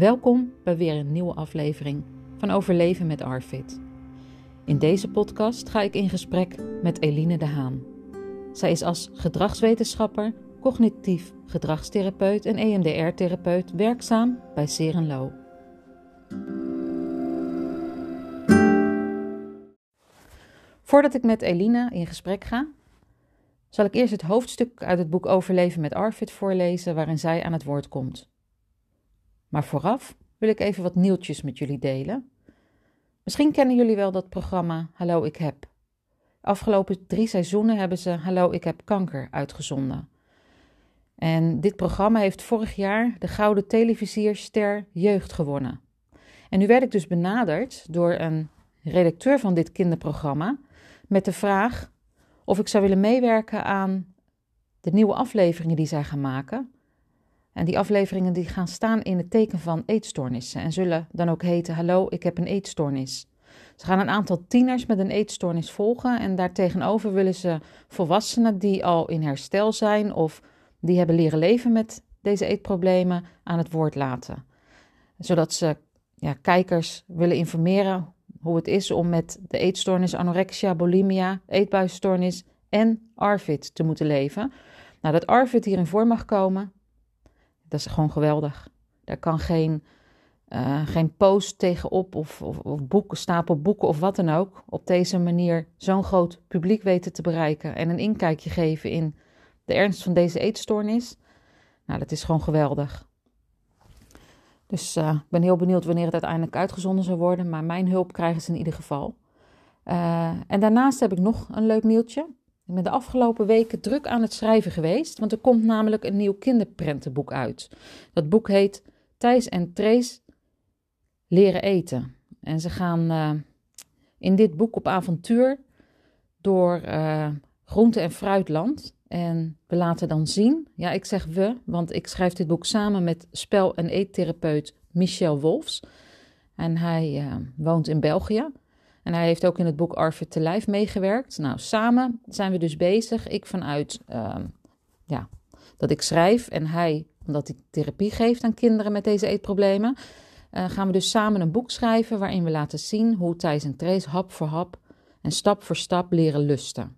Welkom bij weer een nieuwe aflevering van Overleven met Arvid. In deze podcast ga ik in gesprek met Eline de Haan. Zij is als gedragswetenschapper, cognitief gedragstherapeut en EMDR-therapeut werkzaam bij Serenlo. Voordat ik met Eline in gesprek ga, zal ik eerst het hoofdstuk uit het boek Overleven met Arvid voorlezen waarin zij aan het woord komt. Maar vooraf wil ik even wat nieuwtjes met jullie delen. Misschien kennen jullie wel dat programma Hallo ik heb. Afgelopen drie seizoenen hebben ze Hallo ik heb kanker uitgezonden. En dit programma heeft vorig jaar de Gouden Televisierster Jeugd gewonnen. En nu werd ik dus benaderd door een redacteur van dit kinderprogramma met de vraag of ik zou willen meewerken aan de nieuwe afleveringen die zij gaan maken. En die afleveringen die gaan staan in het teken van eetstoornissen en zullen dan ook heten Hallo, ik heb een eetstoornis. Ze gaan een aantal tieners met een eetstoornis volgen en daartegenover willen ze volwassenen die al in herstel zijn of die hebben leren leven met deze eetproblemen aan het woord laten. Zodat ze ja, kijkers willen informeren hoe het is om met de eetstoornis anorexia, bulimia, eetbuisstoornis en ARFID te moeten leven. Nou, dat ARFID hierin voor mag komen, dat is gewoon geweldig. Daar kan geen, uh, geen post tegenop of, of, of boeken, stapel boeken of wat dan ook op deze manier zo'n groot publiek weten te bereiken en een inkijkje geven in de ernst van deze eetstoornis. Nou, dat is gewoon geweldig. Dus uh, ik ben heel benieuwd wanneer het uiteindelijk uitgezonden zal worden. Maar mijn hulp krijgen ze in ieder geval. Uh, en daarnaast heb ik nog een leuk nieuwtje. Ik ben de afgelopen weken druk aan het schrijven geweest. Want er komt namelijk een nieuw kinderprentenboek uit. Dat boek heet Thijs en Trace leren eten. En ze gaan uh, in dit boek op avontuur door groente- en fruitland. En we laten dan zien, ja, ik zeg we, want ik schrijf dit boek samen met spel- en eettherapeut Michel Wolfs. En hij uh, woont in België. En hij heeft ook in het boek Arvid te Lijf meegewerkt. Nou, samen zijn we dus bezig. Ik vanuit uh, ja, dat ik schrijf en hij omdat hij therapie geeft aan kinderen met deze eetproblemen. Uh, gaan we dus samen een boek schrijven waarin we laten zien hoe Thijs en Trace hap voor hap en stap voor stap leren lusten.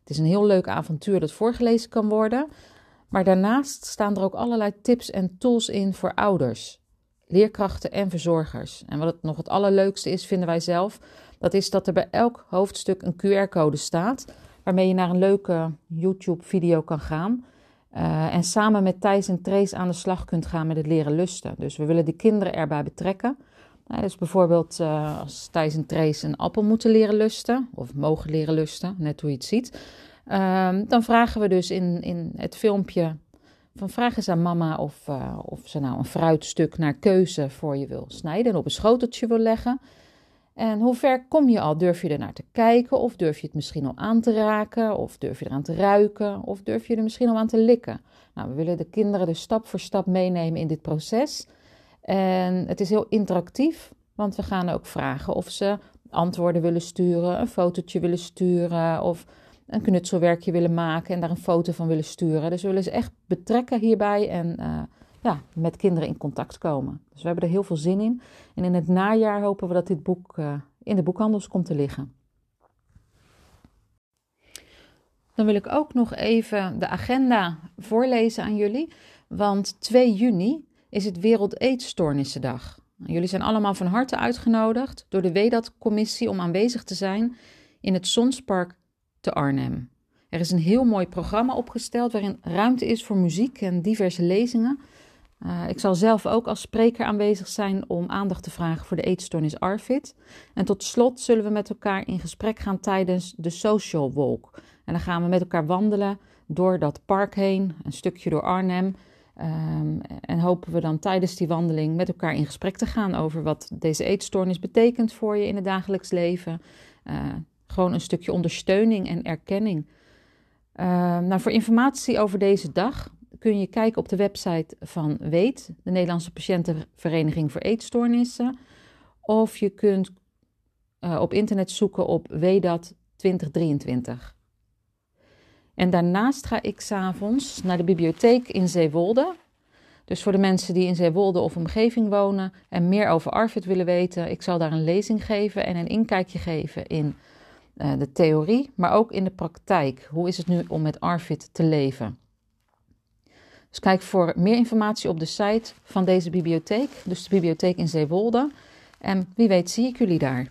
Het is een heel leuk avontuur dat voorgelezen kan worden. Maar daarnaast staan er ook allerlei tips en tools in voor ouders, leerkrachten en verzorgers. En wat het nog het allerleukste is, vinden wij zelf, dat is dat er bij elk hoofdstuk een QR-code staat, waarmee je naar een leuke YouTube-video kan gaan. Uh, en samen met Thijs en Trace aan de slag kunt gaan met het leren lusten. Dus we willen de kinderen erbij betrekken. Nou, dus bijvoorbeeld uh, als Thijs en Trace een appel moeten leren lusten, of mogen leren lusten, net hoe je het ziet. Uh, dan vragen we dus in, in het filmpje van vraag eens aan mama of, uh, of ze nou een fruitstuk naar keuze voor je wil snijden en op een schoteltje wil leggen. En hoe ver kom je al? Durf je er naar te kijken? Of durf je het misschien al aan te raken? Of durf je eraan te ruiken? Of durf je er misschien al aan te likken? Nou, we willen de kinderen dus stap voor stap meenemen in dit proces. En het is heel interactief, want we gaan ook vragen of ze antwoorden willen sturen, een fotootje willen sturen of een knutselwerkje willen maken en daar een foto van willen sturen. Dus we willen ze echt betrekken hierbij en uh, ja, met kinderen in contact komen. Dus we hebben er heel veel zin in. En in het najaar hopen we dat dit boek uh, in de boekhandels komt te liggen. Dan wil ik ook nog even de agenda voorlezen aan jullie. Want 2 juni is het Wereld Eetstoornissendag. Jullie zijn allemaal van harte uitgenodigd door de WEDAT-commissie om aanwezig te zijn in het Zonspark te Arnhem. Er is een heel mooi programma opgesteld waarin ruimte is voor muziek en diverse lezingen. Uh, ik zal zelf ook als spreker aanwezig zijn om aandacht te vragen voor de eetstoornis ARFID. En tot slot zullen we met elkaar in gesprek gaan tijdens de Social Walk. En dan gaan we met elkaar wandelen door dat park heen, een stukje door Arnhem. Um, en hopen we dan tijdens die wandeling met elkaar in gesprek te gaan over wat deze eetstoornis betekent voor je in het dagelijks leven. Uh, gewoon een stukje ondersteuning en erkenning. Uh, nou, voor informatie over deze dag kun je kijken op de website van WEET, de Nederlandse Patiëntenvereniging voor Eetstoornissen. Of je kunt uh, op internet zoeken op WEDAT 2023. En daarnaast ga ik s'avonds naar de bibliotheek in Zeewolde. Dus voor de mensen die in Zeewolde of omgeving wonen en meer over ARFID willen weten, ik zal daar een lezing geven en een inkijkje geven in uh, de theorie, maar ook in de praktijk. Hoe is het nu om met ARFID te leven? Dus kijk voor meer informatie op de site van deze bibliotheek, dus de bibliotheek in Zeewolde. En wie weet zie ik jullie daar.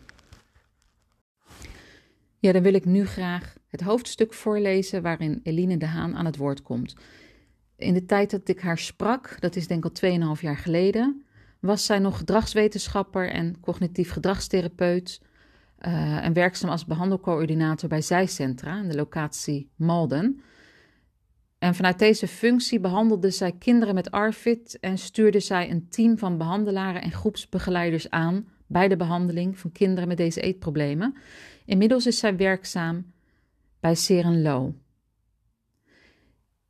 Ja, dan wil ik nu graag het hoofdstuk voorlezen waarin Eline de Haan aan het woord komt. In de tijd dat ik haar sprak, dat is denk ik al 2,5 jaar geleden, was zij nog gedragswetenschapper en cognitief gedragstherapeut uh, en werkzaam als behandelcoördinator bij Zijcentra in de locatie Malden. En vanuit deze functie behandelde zij kinderen met ARFID en stuurde zij een team van behandelaren en groepsbegeleiders aan bij de behandeling van kinderen met deze eetproblemen. Inmiddels is zij werkzaam bij Serenlo.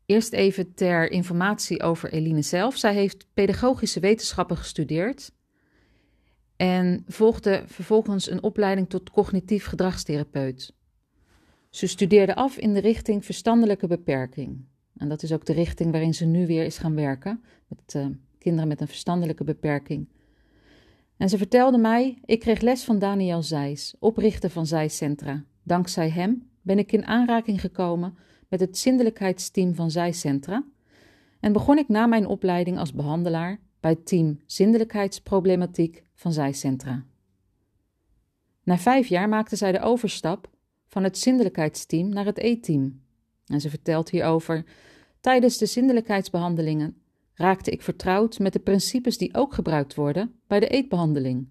Eerst even ter informatie over Eline zelf. Zij heeft pedagogische wetenschappen gestudeerd en volgde vervolgens een opleiding tot cognitief gedragstherapeut. Ze studeerde af in de richting verstandelijke beperking. En dat is ook de richting waarin ze nu weer is gaan werken, met uh, kinderen met een verstandelijke beperking. En ze vertelde mij: Ik kreeg les van Daniel Zijs, oprichter van Zijcentra. Dankzij hem ben ik in aanraking gekomen met het zindelijkheidsteam van Zijcentra en begon ik na mijn opleiding als behandelaar bij het team Zindelijkheidsproblematiek van Zijcentra. Na vijf jaar maakte zij de overstap van het zindelijkheidsteam naar het E-team. En ze vertelt hierover: Tijdens de zindelijkheidsbehandelingen raakte ik vertrouwd met de principes die ook gebruikt worden bij de eetbehandeling.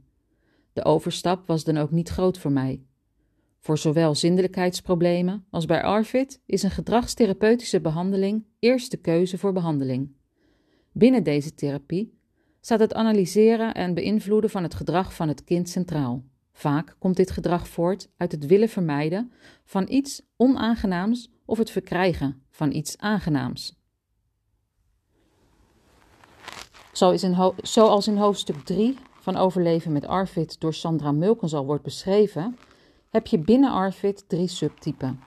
De overstap was dan ook niet groot voor mij. Voor zowel zindelijkheidsproblemen als bij ARFID is een gedragstherapeutische behandeling eerste keuze voor behandeling. Binnen deze therapie staat het analyseren en beïnvloeden van het gedrag van het kind centraal. Vaak komt dit gedrag voort uit het willen vermijden van iets onaangenaams of het verkrijgen van iets aangenaams. Zoals in hoofdstuk 3 van Overleven met Arvid door Sandra Mulkens wordt beschreven, heb je binnen Arvid drie subtypen.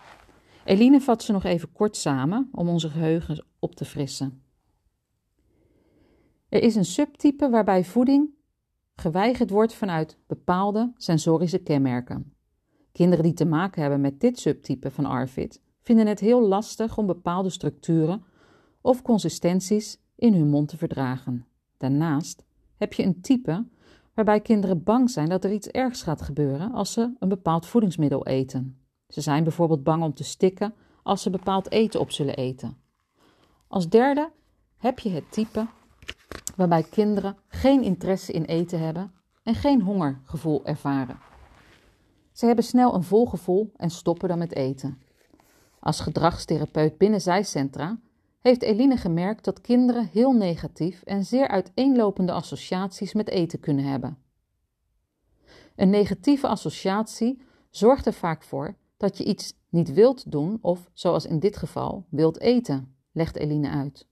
Eline vat ze nog even kort samen om onze geheugen op te frissen. Er is een subtype waarbij voeding geweigerd wordt vanuit bepaalde sensorische kenmerken. Kinderen die te maken hebben met dit subtype van ARFID vinden het heel lastig om bepaalde structuren of consistenties in hun mond te verdragen. Daarnaast heb je een type waarbij kinderen bang zijn dat er iets ergs gaat gebeuren als ze een bepaald voedingsmiddel eten. Ze zijn bijvoorbeeld bang om te stikken als ze bepaald eten op zullen eten. Als derde heb je het type waarbij kinderen geen interesse in eten hebben en geen hongergevoel ervaren. Ze hebben snel een vol gevoel en stoppen dan met eten. Als gedragstherapeut binnen zijcentra heeft Eline gemerkt dat kinderen heel negatief en zeer uiteenlopende associaties met eten kunnen hebben. Een negatieve associatie zorgt er vaak voor dat je iets niet wilt doen of, zoals in dit geval, wilt eten, legt Eline uit.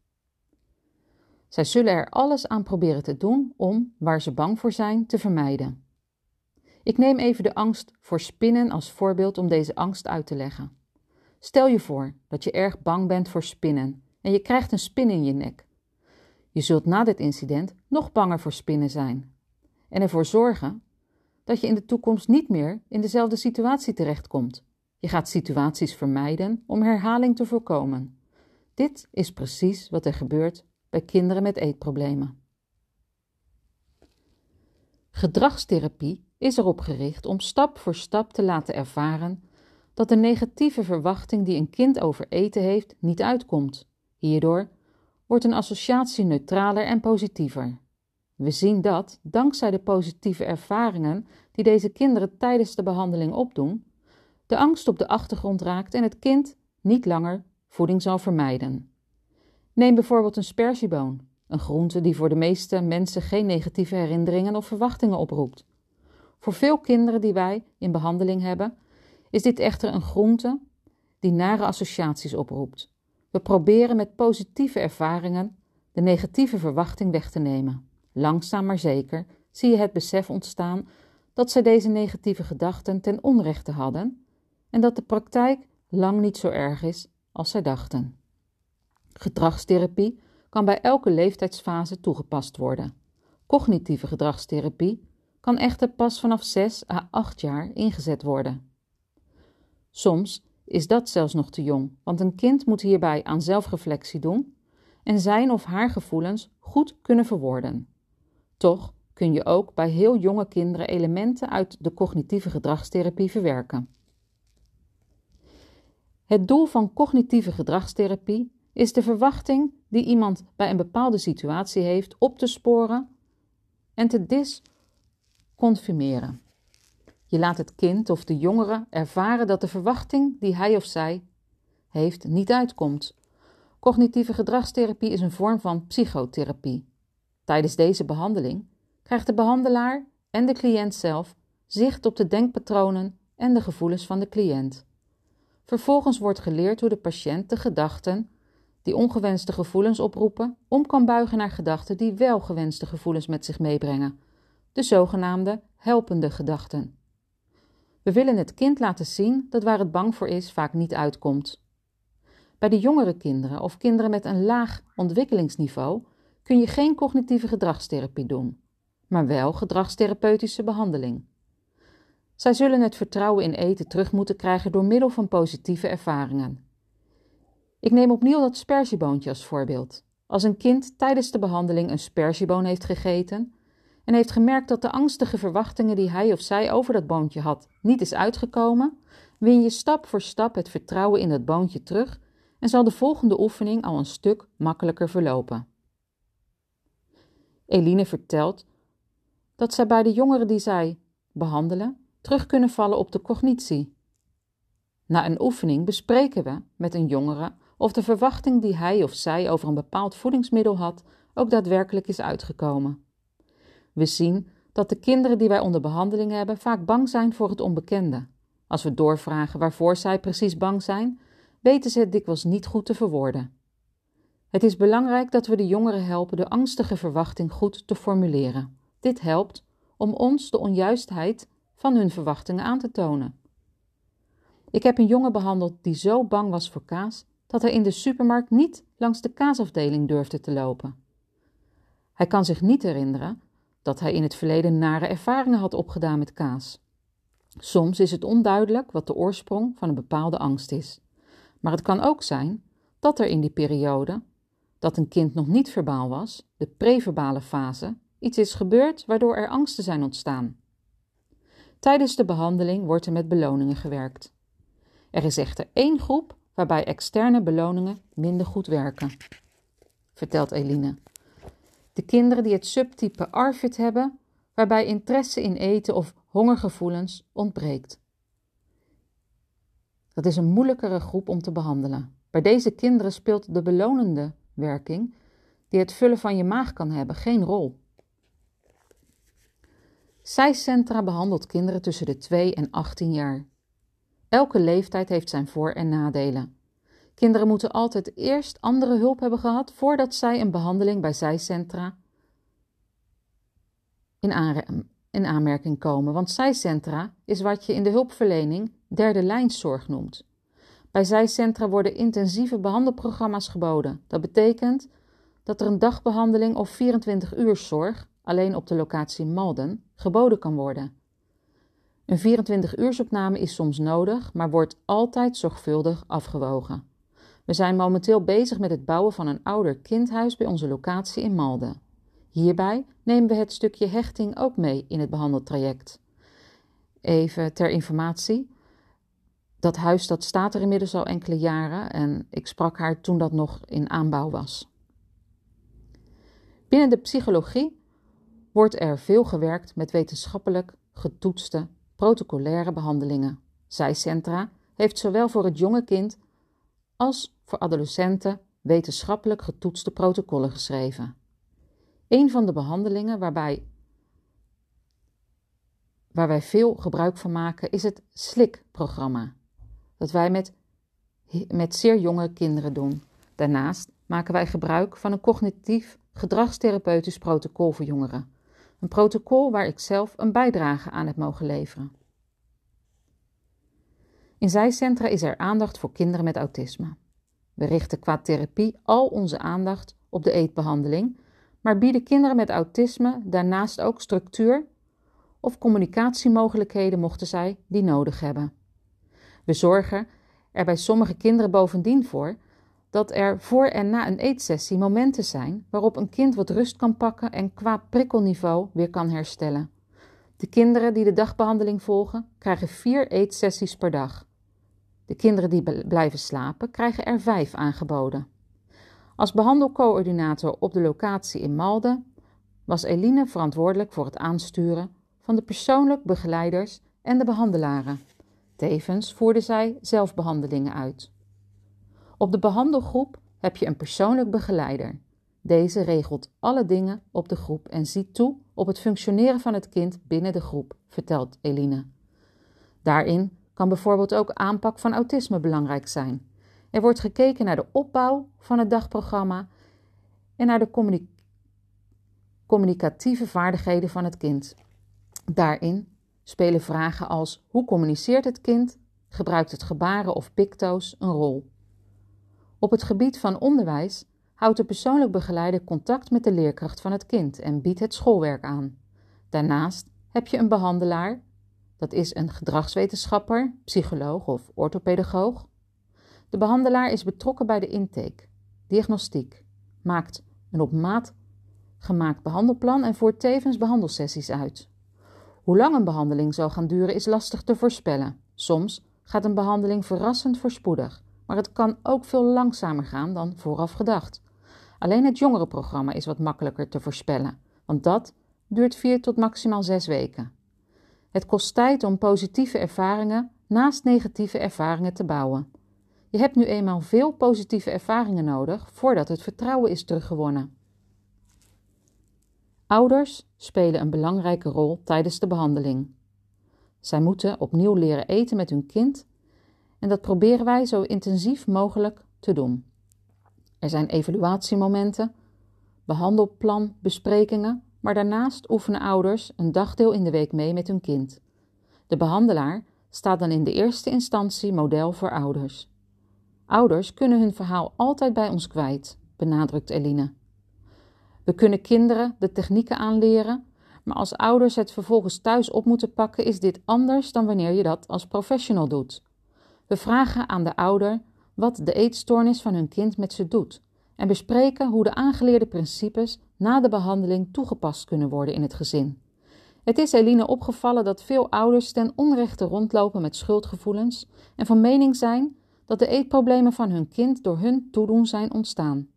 Zij zullen er alles aan proberen te doen om, waar ze bang voor zijn, te vermijden. Ik neem even de angst voor spinnen als voorbeeld om deze angst uit te leggen. Stel je voor dat je erg bang bent voor spinnen en je krijgt een spin in je nek. Je zult na dit incident nog banger voor spinnen zijn en ervoor zorgen dat je in de toekomst niet meer in dezelfde situatie terechtkomt. Je gaat situaties vermijden om herhaling te voorkomen. Dit is precies wat er gebeurt bij kinderen met eetproblemen. Gedragstherapie is erop gericht om stap voor stap te laten ervaren dat de negatieve verwachting die een kind over eten heeft niet uitkomt. Hierdoor wordt een associatie neutraler en positiever. We zien dat, dankzij de positieve ervaringen die deze kinderen tijdens de behandeling opdoen, de angst op de achtergrond raakt en het kind niet langer voeding zal vermijden. Neem bijvoorbeeld een spersieboon, een groente die voor de meeste mensen geen negatieve herinneringen of verwachtingen oproept. Voor veel kinderen die wij in behandeling hebben, is dit echter een groente die nare associaties oproept. We proberen met positieve ervaringen de negatieve verwachting weg te nemen. Langzaam maar zeker zie je het besef ontstaan dat zij deze negatieve gedachten ten onrechte hadden en dat de praktijk lang niet zo erg is als zij dachten. Gedragstherapie kan bij elke leeftijdsfase toegepast worden. Cognitieve gedragstherapie kan echter pas vanaf 6 à 8 jaar ingezet worden. Soms is dat zelfs nog te jong, want een kind moet hierbij aan zelfreflectie doen en zijn of haar gevoelens goed kunnen verwoorden. Toch kun je ook bij heel jonge kinderen elementen uit de cognitieve gedragstherapie verwerken. Het doel van cognitieve gedragstherapie is de verwachting die iemand bij een bepaalde situatie heeft op te sporen en te disconfirmeren. Je laat het kind of de jongere ervaren dat de verwachting die hij of zij heeft niet uitkomt. Cognitieve gedragstherapie is een vorm van psychotherapie. Tijdens deze behandeling krijgt de behandelaar en de cliënt zelf zicht op de denkpatronen en de gevoelens van de cliënt. Vervolgens wordt geleerd hoe de patiënt de gedachten die ongewenste gevoelens oproepen, om kan buigen naar gedachten die wel gewenste gevoelens met zich meebrengen, de zogenaamde helpende gedachten. We willen het kind laten zien dat waar het bang voor is vaak niet uitkomt. Bij de jongere kinderen of kinderen met een laag ontwikkelingsniveau kun je geen cognitieve gedragstherapie doen, maar wel gedragstherapeutische behandeling. Zij zullen het vertrouwen in eten terug moeten krijgen door middel van positieve ervaringen. Ik neem opnieuw dat spersieboontje als voorbeeld. Als een kind tijdens de behandeling een spersieboon heeft gegeten en heeft gemerkt dat de angstige verwachtingen die hij of zij over dat boontje had niet is uitgekomen, win je stap voor stap het vertrouwen in dat boontje terug en zal de volgende oefening al een stuk makkelijker verlopen. Eline vertelt dat zij bij de jongeren die zij behandelen terug kunnen vallen op de cognitie. Na een oefening bespreken we met een jongere of de verwachting die hij of zij over een bepaald voedingsmiddel had ook daadwerkelijk is uitgekomen. We zien dat de kinderen die wij onder behandeling hebben vaak bang zijn voor het onbekende. Als we doorvragen waarvoor zij precies bang zijn, weten ze het dikwijls niet goed te verwoorden. Het is belangrijk dat we de jongeren helpen de angstige verwachting goed te formuleren. Dit helpt om ons de onjuistheid van hun verwachtingen aan te tonen. Ik heb een jongen behandeld die zo bang was voor kaas dat hij in de supermarkt niet langs de kaasafdeling durfde te lopen. Hij kan zich niet herinneren dat hij in het verleden nare ervaringen had opgedaan met kaas. Soms is het onduidelijk wat de oorsprong van een bepaalde angst is. Maar het kan ook zijn dat er in die periode, dat een kind nog niet verbaal was, de preverbale fase, iets is gebeurd waardoor er angsten zijn ontstaan. Tijdens de behandeling wordt er met beloningen gewerkt. Er is echter één groep waarbij externe beloningen minder goed werken, vertelt Eline. De kinderen die het subtype ARFID hebben, waarbij interesse in eten of hongergevoelens ontbreekt. Dat is een moeilijkere groep om te behandelen. Bij deze kinderen speelt de belonende werking, die het vullen van je maag kan hebben, geen rol. Centra behandelt kinderen tussen de 2 en 18 jaar. Elke leeftijd heeft zijn voor- en nadelen. Kinderen moeten altijd eerst andere hulp hebben gehad voordat zij een behandeling bij zijcentra in, in aanmerking komen, want zijcentra is wat je in de hulpverlening derde lijnszorg noemt. Bij zijcentra worden intensieve behandelprogramma's geboden. Dat betekent dat er een dagbehandeling of 24 uur zorg, alleen op de locatie Malden, geboden kan worden. Een 24-uursopname is soms nodig, maar wordt altijd zorgvuldig afgewogen. We zijn momenteel bezig met het bouwen van een ouder kindhuis bij onze locatie in Malden. Hierbij nemen we het stukje hechting ook mee in het behandeltraject. Even ter informatie. Dat huis dat staat er inmiddels al enkele jaren en ik sprak haar toen dat nog in aanbouw was. Binnen de psychologie wordt er veel gewerkt met wetenschappelijk getoetste protocolaire behandelingen. Zijcentra heeft zowel voor het jonge kind als voor adolescenten wetenschappelijk getoetste protocollen geschreven. Een van de behandelingen waarbij, waar wij veel gebruik van maken is het SLIC-programma, dat wij met, met zeer jonge kinderen doen. Daarnaast maken wij gebruik van een cognitief gedragstherapeutisch protocol voor jongeren. Een protocol waar ik zelf een bijdrage aan heb mogen leveren. In zijcentra is er aandacht voor kinderen met autisme. We richten qua therapie al onze aandacht op de eetbehandeling, maar bieden kinderen met autisme daarnaast ook structuur of communicatiemogelijkheden mochten zij die nodig hebben. We zorgen er bij sommige kinderen bovendien voor dat er voor en na een eetsessie momenten zijn waarop een kind wat rust kan pakken en qua prikkelniveau weer kan herstellen. De kinderen die de dagbehandeling volgen krijgen vier eetsessies per dag. De kinderen die blijven slapen krijgen er vijf aangeboden. Als behandelcoördinator op de locatie in Malden was Eline verantwoordelijk voor het aansturen van de persoonlijk begeleiders en de behandelaren. Tevens voerde zij zelfbehandelingen uit. Op de behandelgroep heb je een persoonlijk begeleider. Deze regelt alle dingen op de groep en ziet toe op het functioneren van het kind binnen de groep, vertelt Eline. Daarin kan bijvoorbeeld ook aanpak van autisme belangrijk zijn. Er wordt gekeken naar de opbouw van het dagprogramma en naar de communicatieve vaardigheden van het kind. Daarin spelen vragen als hoe communiceert het kind, gebruikt het gebaren of picto's een rol. Op het gebied van onderwijs houdt de persoonlijk begeleider contact met de leerkracht van het kind en biedt het schoolwerk aan. Daarnaast heb je een behandelaar, dat is een gedragswetenschapper, psycholoog of orthopedagoog. De behandelaar is betrokken bij de intake, diagnostiek, maakt een op maat gemaakt behandelplan en voert tevens behandelsessies uit. Hoe lang een behandeling zal gaan duren is lastig te voorspellen. Soms gaat een behandeling verrassend voorspoedig, maar het kan ook veel langzamer gaan dan vooraf gedacht. Alleen het jongerenprogramma is wat makkelijker te voorspellen, want dat duurt vier tot maximaal zes weken. Het kost tijd om positieve ervaringen naast negatieve ervaringen te bouwen. Je hebt nu eenmaal veel positieve ervaringen nodig voordat het vertrouwen is teruggewonnen. Ouders spelen een belangrijke rol tijdens de behandeling. Zij moeten opnieuw leren eten met hun kind en dat proberen wij zo intensief mogelijk te doen. Er zijn evaluatiemomenten, behandelplanbesprekingen, maar daarnaast oefenen ouders een dagdeel in de week mee met hun kind. De behandelaar staat dan in de eerste instantie model voor ouders. Ouders kunnen hun verhaal altijd bij ons kwijt, benadrukt Eline. We kunnen kinderen de technieken aanleren, maar als ouders het vervolgens thuis op moeten pakken, is dit anders dan wanneer je dat als professional doet. We vragen aan de ouder wat de eetstoornis van hun kind met ze doet en bespreken hoe de aangeleerde principes na de behandeling toegepast kunnen worden in het gezin. Het is Eline opgevallen dat veel ouders ten onrechte rondlopen met schuldgevoelens en van mening zijn dat de eetproblemen van hun kind door hun toedoen zijn ontstaan.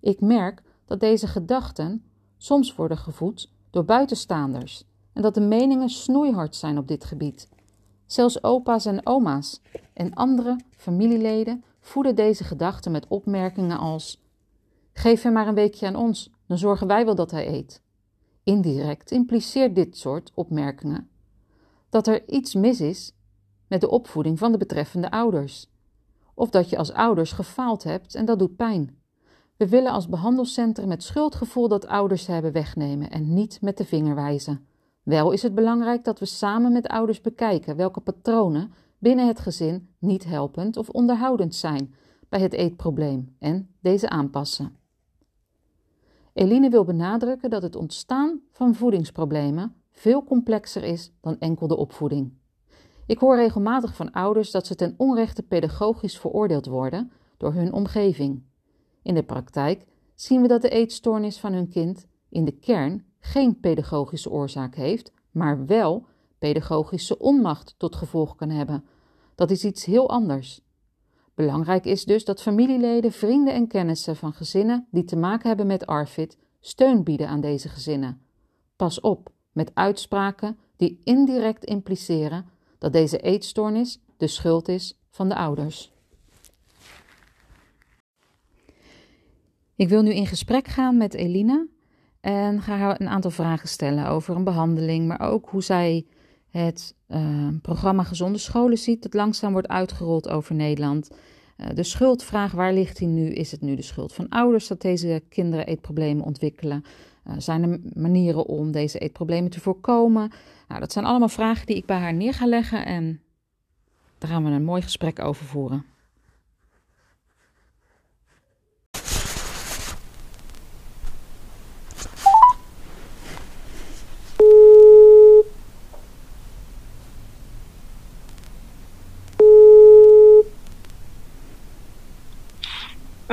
Ik merk dat deze gedachten soms worden gevoed door buitenstaanders en dat de meningen snoeihard zijn op dit gebied. Zelfs opa's en oma's en andere familieleden voeden deze gedachten met opmerkingen als: Geef hem maar een weekje aan ons, dan zorgen wij wel dat hij eet. Indirect impliceert dit soort opmerkingen dat er iets mis is met de opvoeding van de betreffende ouders, of dat je als ouders gefaald hebt en dat doet pijn. We willen als behandelcentrum het schuldgevoel dat ouders hebben wegnemen en niet met de vinger wijzen. Wel is het belangrijk dat we samen met ouders bekijken welke patronen binnen het gezin niet helpend of onderhoudend zijn bij het eetprobleem en deze aanpassen. Eline wil benadrukken dat het ontstaan van voedingsproblemen veel complexer is dan enkel de opvoeding. Ik hoor regelmatig van ouders dat ze ten onrechte pedagogisch veroordeeld worden door hun omgeving. In de praktijk zien we dat de eetstoornis van hun kind in de kern geen pedagogische oorzaak heeft, maar wel pedagogische onmacht tot gevolg kan hebben. Dat is iets heel anders. Belangrijk is dus dat familieleden, vrienden en kennissen van gezinnen die te maken hebben met ARFID steun bieden aan deze gezinnen. Pas op met uitspraken die indirect impliceren dat deze eetstoornis de schuld is van de ouders. Ik wil nu in gesprek gaan met Elina en ga haar een aantal vragen stellen over een behandeling, maar ook hoe zij het uh, programma Gezonde Scholen ziet, dat langzaam wordt uitgerold over Nederland. Uh, de schuldvraag, waar ligt die nu? Is het nu de schuld van ouders dat deze kinderen eetproblemen ontwikkelen? Uh, zijn er manieren om deze eetproblemen te voorkomen? Nou, dat zijn allemaal vragen die ik bij haar neer ga leggen en daar gaan we een mooi gesprek over voeren.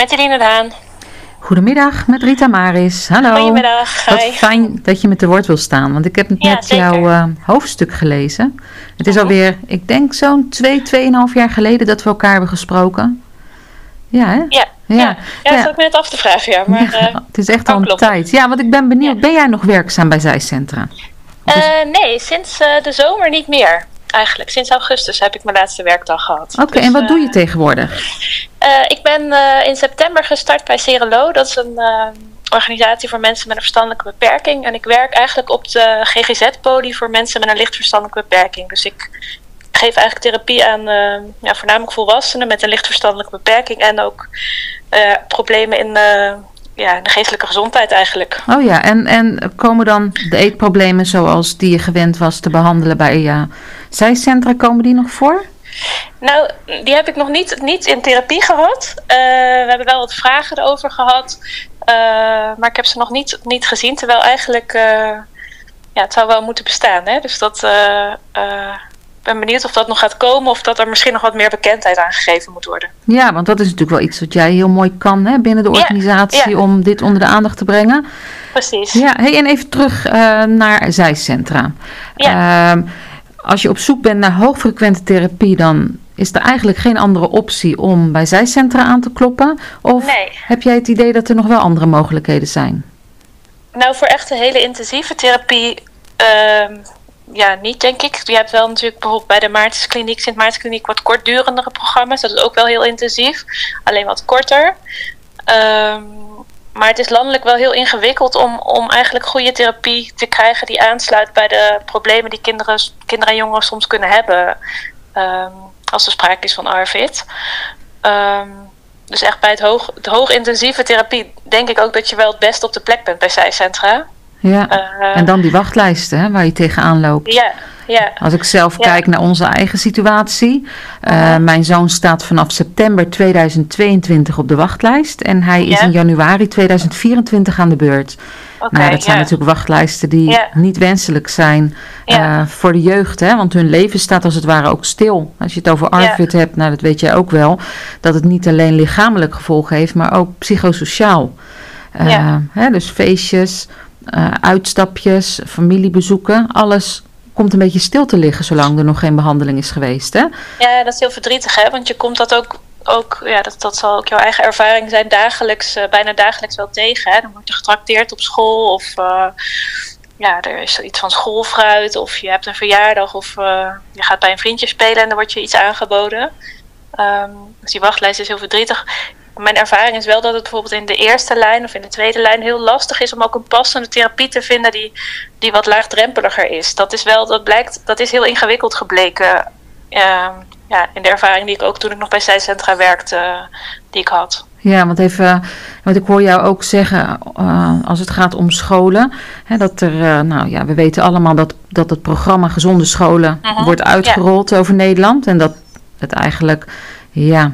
Met Eline Daan. Goedemiddag, met Rita Maris. Hallo. Goedemiddag. Wat fijn dat je met de woord wil staan, want ik heb net jouw uh, hoofdstuk gelezen. Het is alweer, ik denk zo'n twee, tweeënhalf jaar geleden dat we elkaar hebben gesproken. Ja, hè? Ja. Ja, ja. ja dat zat ik net af te vragen, ja. Maar, uh, het is echt al een tijd. Ja, want ik ben benieuwd, ben jij nog werkzaam bij Zijcentra? Uh, nee, sinds de zomer niet meer eigenlijk. Sinds augustus heb ik mijn laatste werkdag gehad. Oké, en wat doe je tegenwoordig? Uh, ik ben uh, in september gestart bij Cerelo. Dat is een uh, organisatie voor mensen met een verstandelijke beperking. En ik werk eigenlijk op de GGZ-poli voor mensen met een licht verstandelijke beperking. Dus ik geef eigenlijk therapie aan ja, voornamelijk volwassenen met een licht verstandelijke beperking. En ook problemen in ja, de geestelijke gezondheid eigenlijk. Oh ja, en, en komen dan de eetproblemen zoals die je gewend was te behandelen bij ja, zijcentra, komen die nog voor? Nou, die heb ik nog niet, niet in therapie gehad. Uh, we hebben wel wat vragen erover gehad. Uh, maar ik heb ze nog niet, niet gezien. Terwijl eigenlijk, uh, ja, het zou wel moeten bestaan. Hè? Dus dat, ben benieuwd of dat nog gaat komen. Of dat er misschien nog wat meer bekendheid aan gegeven moet worden. Ja, want dat is natuurlijk wel iets wat jij heel mooi kan hè, binnen de organisatie. Om dit onder de aandacht te brengen. Precies. Ja, hey, en even terug naar zijcentra. Ja. Ehm, als je op zoek bent naar hoogfrequente therapie, dan is er eigenlijk geen andere optie om bij zijcentra aan te kloppen? Of heb jij het idee dat er nog wel andere mogelijkheden zijn? Nou, voor echt een hele intensieve therapie, uh, ja, niet denk ik. Je hebt wel natuurlijk bijvoorbeeld bij de Maartenskliniek, Sint Maartenskliniek, wat kortdurendere programma's. Dat is ook wel heel intensief, alleen wat korter. Um, maar het is landelijk wel heel ingewikkeld om, om eigenlijk goede therapie te krijgen die aansluit bij de problemen die kinderen, kinderen en jongeren soms kunnen hebben um, als er sprake is van ARVID. Um, dus echt bij het hoog, de hoogintensieve therapie denk ik ook dat je wel het best op de plek bent bij zijcentra. Ja, uh, en dan die wachtlijsten hè, waar je tegenaan loopt. Ja, ja. Als ik zelf kijk naar onze eigen situatie. Uh, mijn zoon staat vanaf september 2022 op de wachtlijst. En hij is in januari 2024 aan de beurt. Okay, nou, dat zijn natuurlijk wachtlijsten die niet wenselijk zijn uh, voor de jeugd. Hè? Want hun leven staat als het ware ook stil. Als je het over ARFID hebt, nou, dat weet jij ook wel. Dat het niet alleen lichamelijk gevolgen heeft, maar ook psychosociaal. Uh, hè, dus feestjes, uitstapjes, familiebezoeken, alles komt een beetje stil te liggen zolang er nog geen behandeling is geweest. Hè? Ja, dat is heel verdrietig, hè? want je komt dat ook, ook ja, dat, dat zal ook jouw eigen ervaring zijn, dagelijks, uh, bijna dagelijks wel tegen. Hè? Dan word je getrakteerd op school of uh, ja, er is iets van schoolfruit of je hebt een verjaardag of uh, je gaat bij een vriendje spelen en dan wordt je iets aangeboden. Um, dus die wachtlijst is heel verdrietig mijn ervaring is wel dat het bijvoorbeeld in de eerste lijn of in de tweede lijn heel lastig is om ook een passende therapie te vinden die, die wat laagdrempeliger is. Dat is wel, dat blijkt, dat is heel ingewikkeld gebleken. Uh, ja, in de ervaring die ik ook toen ik nog bij zijcentra werkte, die ik had. Ja, want even, want ik hoor jou ook zeggen, uh, als het gaat om scholen, hè, dat er, uh, nou ja, we weten allemaal dat, dat het programma Gezonde Scholen mhm. -huh. wordt uitgerold ja. over Nederland. En dat het eigenlijk, ja,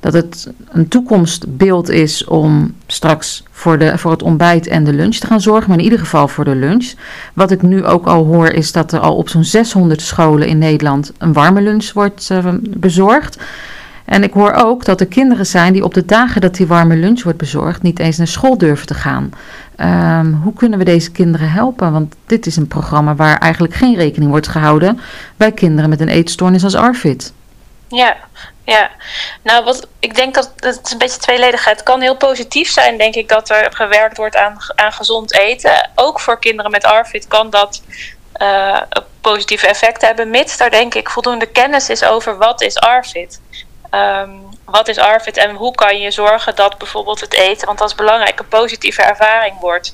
dat het een toekomstbeeld is om straks voor, de, voor het ontbijt en de lunch te gaan zorgen, maar in ieder geval voor de lunch. Wat ik nu ook al hoor is dat er al op zo'n 600 scholen in Nederland een warme lunch wordt uh, bezorgd. En ik hoor ook dat er kinderen zijn die op de dagen dat die warme lunch wordt bezorgd niet eens naar school durven te gaan. Um, hoe kunnen we deze kinderen helpen? Want dit is een programma waar eigenlijk geen rekening wordt gehouden bij kinderen met een eetstoornis als ARFID. Ja, ja, nou wat ik denk dat het een beetje tweeledig. Het kan heel positief zijn, denk ik, dat er gewerkt wordt aan, aan gezond eten. Ook voor kinderen met ARFID kan dat uh, een positief effect hebben, mits daar denk ik voldoende kennis is over wat is ARFID. Um, wat is ARFID en hoe kan je zorgen dat bijvoorbeeld het eten, want dat is belangrijk, een positieve ervaring wordt.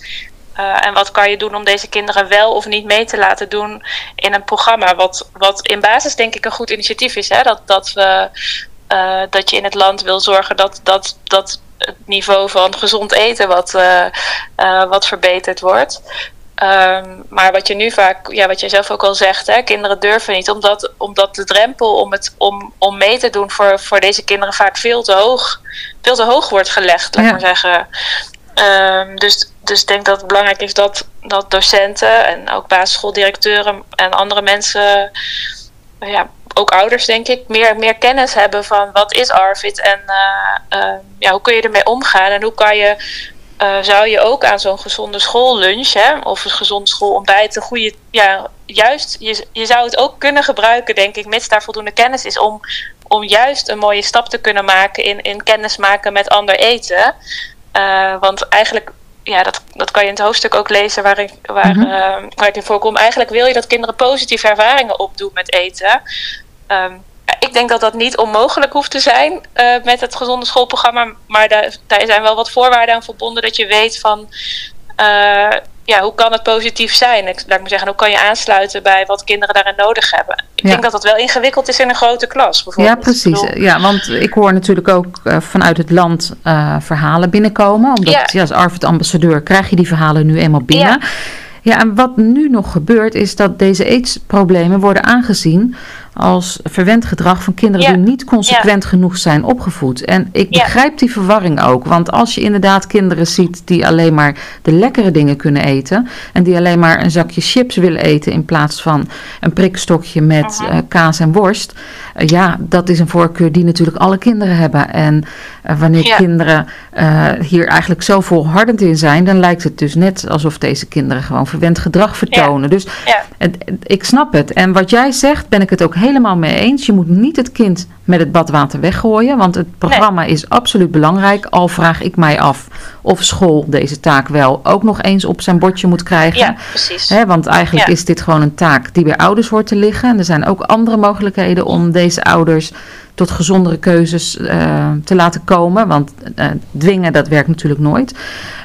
Uh, en wat kan je doen om deze kinderen wel of niet mee te laten doen in een programma? Wat, wat in basis denk ik een goed initiatief is. Hè? Dat, dat, we, uh, dat je in het land wil zorgen dat, dat, dat het niveau van gezond eten wat, uh, wat verbeterd wordt. Um, maar wat je nu vaak, ja, wat jij zelf ook al zegt, hè, kinderen durven niet, omdat, omdat de drempel om, het, om, om mee te doen voor, voor deze kinderen vaak veel te hoog, veel te hoog wordt gelegd, laat ja. maar zeggen. Um, dus, dus ik denk dat het belangrijk is dat, dat docenten en ook basisschooldirecteuren en andere mensen ja, ook ouders denk ik, meer, meer kennis hebben van wat is ARFID en ja, hoe kun je ermee omgaan en hoe kan je uh, zou je ook aan zo'n gezonde schoollunch hè, of een gezonde schoolontbijt een goede, ja, juist, je, je zou het ook kunnen gebruiken, denk ik, mits daar voldoende kennis is, om, om juist een mooie stap te kunnen maken in, in kennis maken met ander eten. Want eigenlijk, ja, dat, dat kan je in het hoofdstuk ook lezen waar ik, waar, mm uh, waar ik in voorkom. Eigenlijk wil je dat kinderen positieve ervaringen opdoen met eten. Um, ik denk dat dat niet onmogelijk hoeft te zijn uh, met het gezonde schoolprogramma. Maar daar, daar zijn wel wat voorwaarden aan verbonden dat je weet van uh, ja, hoe kan het positief zijn? Ik, laat ik maar zeggen, hoe kan je aansluiten bij wat kinderen daarin nodig hebben? Ik denk dat dat wel ingewikkeld is in een grote klas. Bijvoorbeeld. Ja, precies. Ja, want ik hoor natuurlijk ook uh, vanuit het land verhalen binnenkomen. Omdat ja. Ja, als ARVID-ambassadeur krijg je die verhalen nu eenmaal binnen. Ja. ja, en wat nu nog gebeurt is dat deze aidsproblemen worden aangezien als verwend gedrag van kinderen die niet consequent genoeg zijn opgevoed. En ik begrijp die verwarring ook. Want als je inderdaad kinderen ziet die alleen maar de lekkere dingen kunnen eten. En die alleen maar een zakje chips willen eten in plaats van een prikstokje met uh, kaas en worst. Uh, ja, dat is een voorkeur die natuurlijk alle kinderen hebben. En uh, wanneer kinderen hier eigenlijk zo volhardend in zijn, dan lijkt het dus net alsof deze kinderen gewoon verwend gedrag vertonen. Dus ik snap het. En wat jij zegt, ben ik het ook helemaal mee eens. Je moet niet het kind met het badwater weggooien. Want het programma is absoluut belangrijk. Al vraag ik mij af of school deze taak wel ook nog eens op zijn bordje moet krijgen. Ja, precies. He, want eigenlijk is dit gewoon een taak die bij ouders hoort te liggen. En er zijn ook andere mogelijkheden om deze ouders tot gezondere keuzes uh, te laten komen. Want uh, dwingen, dat werkt natuurlijk nooit.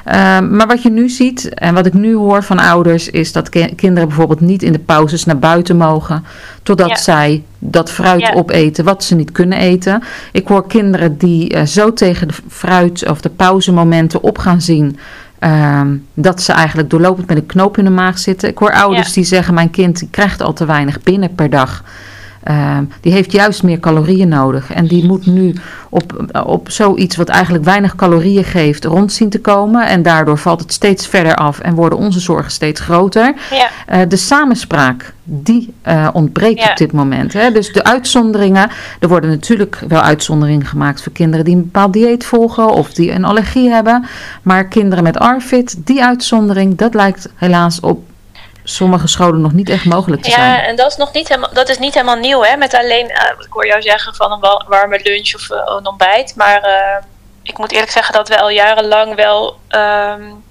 Uh, maar wat je nu ziet en wat ik nu hoor van ouders... is dat kinderen bijvoorbeeld niet in de pauzes naar buiten mogen... totdat ja. zij dat fruit ja. opeten wat ze niet kunnen eten. Ik hoor kinderen die zo tegen de fruit of de pauzemomenten op gaan zien... Uh, dat ze eigenlijk doorlopend met een knoop in de maag zitten. Ik hoor ouders ja. die zeggen: Mijn kind krijgt al te weinig binnen per dag. Uh, die heeft juist meer calorieën nodig. En die moet nu op, op zoiets wat eigenlijk weinig calorieën geeft rond zien te komen. En daardoor valt het steeds verder af en worden onze zorgen steeds groter. Ja. Uh, de samenspraak, die uh, ontbreekt ja. op dit moment. Hè? Dus de uitzonderingen, er worden natuurlijk wel uitzonderingen gemaakt voor kinderen die een bepaald dieet volgen of die een allergie hebben. Maar kinderen met ARFID, die uitzondering, dat lijkt helaas op sommige scholen nog niet echt mogelijk te zijn. Ja, en dat is nog niet helemaal, dat is niet helemaal nieuw, hè? Met alleen, uh, ik hoor jou zeggen van een warme lunch of uh, een ontbijt. Maar uh, ik moet eerlijk zeggen dat we al jarenlang wel. Um,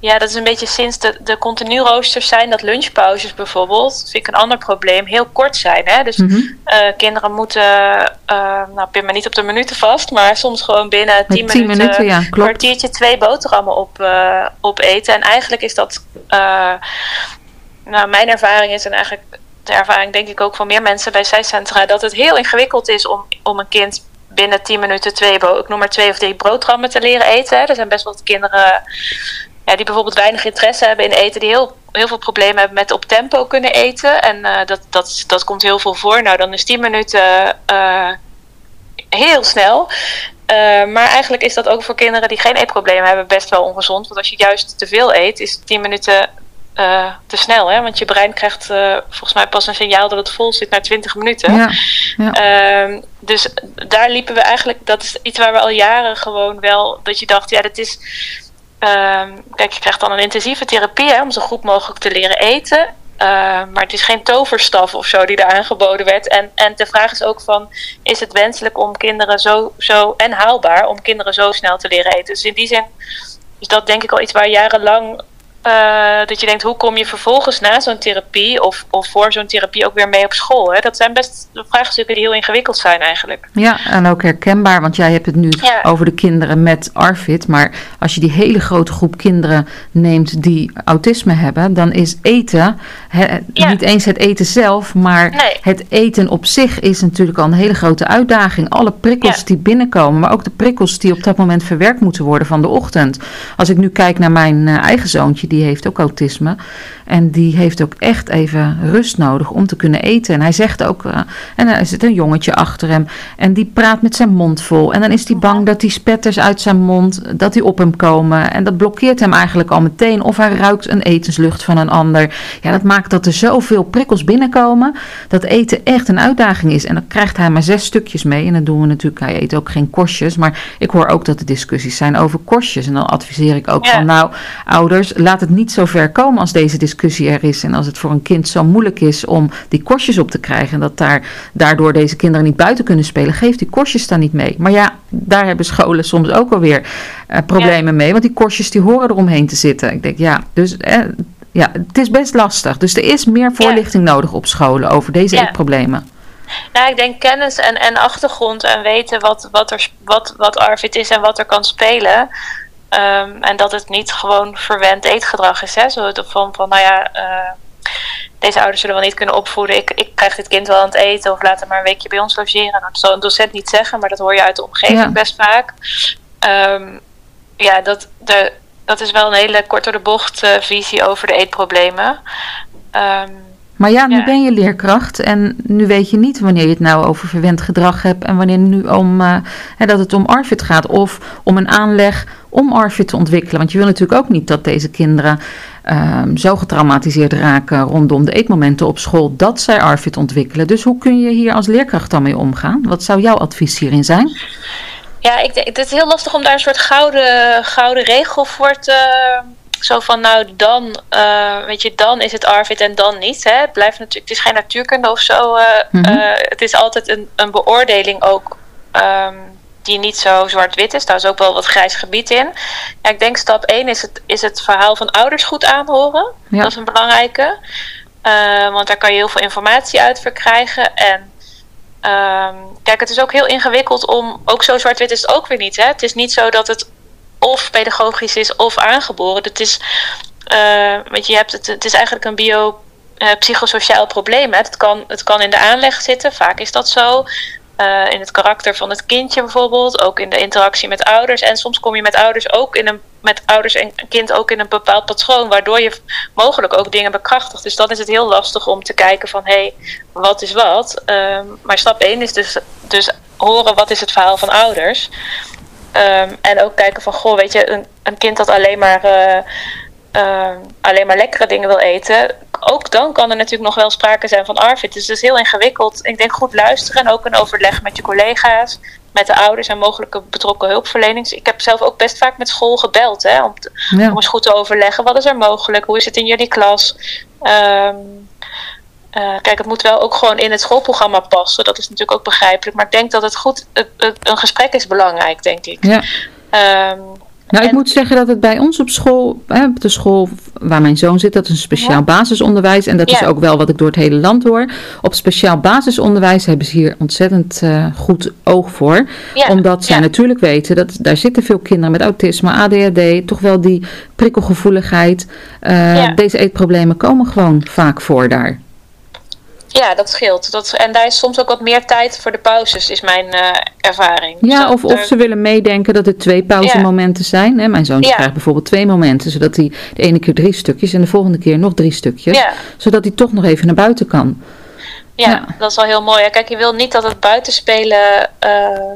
ja, dat is een beetje sinds de, de continu roosters zijn, dat lunchpauzes bijvoorbeeld, vind ik een ander probleem, heel kort zijn. Hè? Dus mm -hmm. kinderen moeten, nou, pin me niet op de minuten vast, maar soms gewoon binnen 10 minuten, minuten ja, een kwartiertje twee boterhammen op, op eten. En eigenlijk is dat nou, mijn ervaring is en eigenlijk de ervaring denk ik ook van meer mensen bij zijcentra, dat het heel ingewikkeld is om, om een kind binnen 10 minuten twee, ik noem maar twee of drie broodrammen te leren eten. Er zijn best wel kinderen ja, die bijvoorbeeld weinig interesse hebben in eten, die heel, heel veel problemen hebben met op tempo kunnen eten. En uh, dat, dat, dat komt heel veel voor. Nou, dan is 10 minuten uh, heel snel. Uh, maar eigenlijk is dat ook voor kinderen die geen eetproblemen hebben best wel ongezond. Want als je juist te veel eet, is 10 minuten uh, te snel. Hè? Want je brein krijgt uh, volgens mij pas een signaal dat het vol zit na 20 minuten. Ja, ja. Uh, dus daar liepen we eigenlijk, dat is iets waar we al jaren gewoon wel, dat je dacht, ja, dat is. kijk, je krijgt dan een intensieve therapie hè, om zo goed mogelijk te leren eten. maar het is geen toverstaf of zo die daar aangeboden werd. En, en de vraag is ook van, is het wenselijk om kinderen zo, zo en haalbaar om kinderen zo snel te leren eten? Dus in die zin is dat denk ik al iets waar jarenlang uh, dat je denkt, hoe kom je vervolgens na zo'n therapie of, of voor zo'n therapie ook weer mee op school? Hè? Dat zijn best vraagstukken die heel ingewikkeld zijn eigenlijk. Ja, en ook herkenbaar, want jij hebt het nu ja. over de kinderen met ARFID. Maar als je die hele grote groep kinderen neemt die autisme hebben, dan is eten, he, ja. niet eens het eten zelf, maar nee. het eten op zich is natuurlijk al een hele grote uitdaging. Alle prikkels ja. die binnenkomen, maar ook de prikkels die op dat moment verwerkt moeten worden van de ochtend. Als ik nu kijk naar mijn uh, eigen zoontje die heeft ook autisme. En die heeft ook echt even rust nodig om te kunnen eten. En hij zegt ook, uh, en er zit een jongetje achter hem. En die praat met zijn mond vol. En dan is hij bang dat die spetters uit zijn mond, dat die op hem komen. En dat blokkeert hem eigenlijk al meteen. Of hij ruikt een etenslucht van een ander. Ja, dat maakt dat er zoveel prikkels binnenkomen. Dat eten echt een uitdaging is. En dan krijgt hij maar zes stukjes mee. En dan doen we natuurlijk, hij eet ook geen korstjes. Maar ik hoor ook dat er discussies zijn over korstjes. En dan adviseer ik ook van, nou, ouders, laat het niet zo ver komen als deze discussie er is. En als het voor een kind zo moeilijk is om die korstjes op te krijgen. En dat daar, daardoor deze kinderen niet buiten kunnen spelen. Geef die korstjes dan niet mee. Maar ja, daar hebben scholen soms ook alweer uh, problemen mee. Want die korstjes die horen eromheen te zitten. Ik denk, ja, dus... Eh, ja, het is best lastig. Dus er is meer voorlichting nodig op scholen over deze ja. eetproblemen. Nou, ik denk kennis en, en achtergrond en weten wat, wat, er, wat, wat ARFID is en wat er kan spelen. Um, en dat het niet gewoon verwend eetgedrag is. Hè? Zo van, van nou ja, uh, deze ouders zullen wel niet kunnen opvoeden. Ik, ik krijg dit kind wel aan het eten of laat hem maar een weekje bij ons logeren. Nou, dat zal een docent niet zeggen, maar dat hoor je uit de omgeving ja. best vaak. Um, ja, dat, de, dat is wel een hele kort door de bocht uh, visie over de eetproblemen. Um, maar ja, nu ja. ben je leerkracht en nu weet je niet wanneer je het nou over verwend gedrag hebt en wanneer nu om, uh, hè, dat het om ARFID gaat of om een aanleg om ARFID te ontwikkelen. Want je wil natuurlijk ook niet dat deze kinderen uh, zo getraumatiseerd raken rondom de eetmomenten op school dat zij ARFID ontwikkelen. Dus hoe kun je hier als leerkracht dan mee omgaan? Wat zou jouw advies hierin zijn? Ja, ik het is heel lastig om daar een soort gouden, gouden regel voor te zo van, nou dan, uh, weet je, dan is het ARVID en dan niet. Hè? Het, blijft natuurlijk, het is geen natuurkunde of zo. Uh, mm -hmm. uh, het is altijd een, een beoordeling ook um, die niet zo zwart-wit is. Daar is ook wel wat grijs gebied in. Ja, ik denk stap 1 is het, is het verhaal van ouders goed aanhoren. Ja. Dat is een belangrijke. want daar kan je heel veel informatie uit verkrijgen. En um, kijk, het is ook heel ingewikkeld om, ook zo zwart-wit is het ook weer niet. Hè? Het is niet zo dat het of pedagogisch is of aangeboren. Het is, uh, weet je, hebt het, het is eigenlijk een bio, uh, psychosociaal probleem. Hè. Het, kan, het kan in de aanleg zitten, vaak is dat zo. Uh, in het karakter van het kindje bijvoorbeeld, ook in de interactie met ouders. En soms kom je met ouders ook in een met ouders en kind ook in een bepaald patroon, waardoor je mogelijk ook dingen bekrachtigt. Dus dan is het heel lastig om te kijken van hé, hey, wat is wat? Um, maar stap 1 is dus, dus horen wat is het verhaal van ouders. Um, en ook kijken van, goh, weet je, een, een kind dat alleen maar, uh, uh, alleen maar lekkere dingen wil eten. Ook dan kan er natuurlijk nog wel sprake zijn van ARFID. Dus het is heel ingewikkeld. Ik denk goed luisteren en ook een overleg met je collega's, met de ouders en mogelijke betrokken hulpverlenings. Ik heb zelf ook best vaak met school gebeld hè, om, te, ja. om eens goed te overleggen. Wat is er mogelijk? Hoe is het in jullie klas? Um, uh, kijk, het moet wel ook gewoon in het schoolprogramma passen. Dat is natuurlijk ook begrijpelijk. Maar ik denk dat het goed, het, het, een gesprek is belangrijk, denk ik. Ja. Um, nou, ik en, moet zeggen dat het bij ons op school, hè, de school waar mijn zoon zit, dat is een speciaal ja. basisonderwijs. En dat ja. is ook wel wat ik door het hele land hoor. Op speciaal basisonderwijs hebben ze hier ontzettend uh, goed oog voor. Ja. Omdat zij natuurlijk weten dat daar zitten veel kinderen met autisme, ADHD, toch wel die prikkelgevoeligheid. Uh, deze eetproblemen komen gewoon vaak voor daar. Ja, dat scheelt. Dat, en daar is soms ook wat meer tijd voor de pauzes, is mijn uh, ervaring. Ja, dus of, of ze willen meedenken dat er twee pauzemomenten ja. zijn. Hè? Mijn zoon ja. krijgt bijvoorbeeld twee momenten, zodat hij de ene keer drie stukjes en de volgende keer nog drie stukjes. Ja. Zodat hij toch nog even naar buiten kan. Ja, dat is wel heel mooi. Kijk, je wil niet dat het buitenspelen. Uh,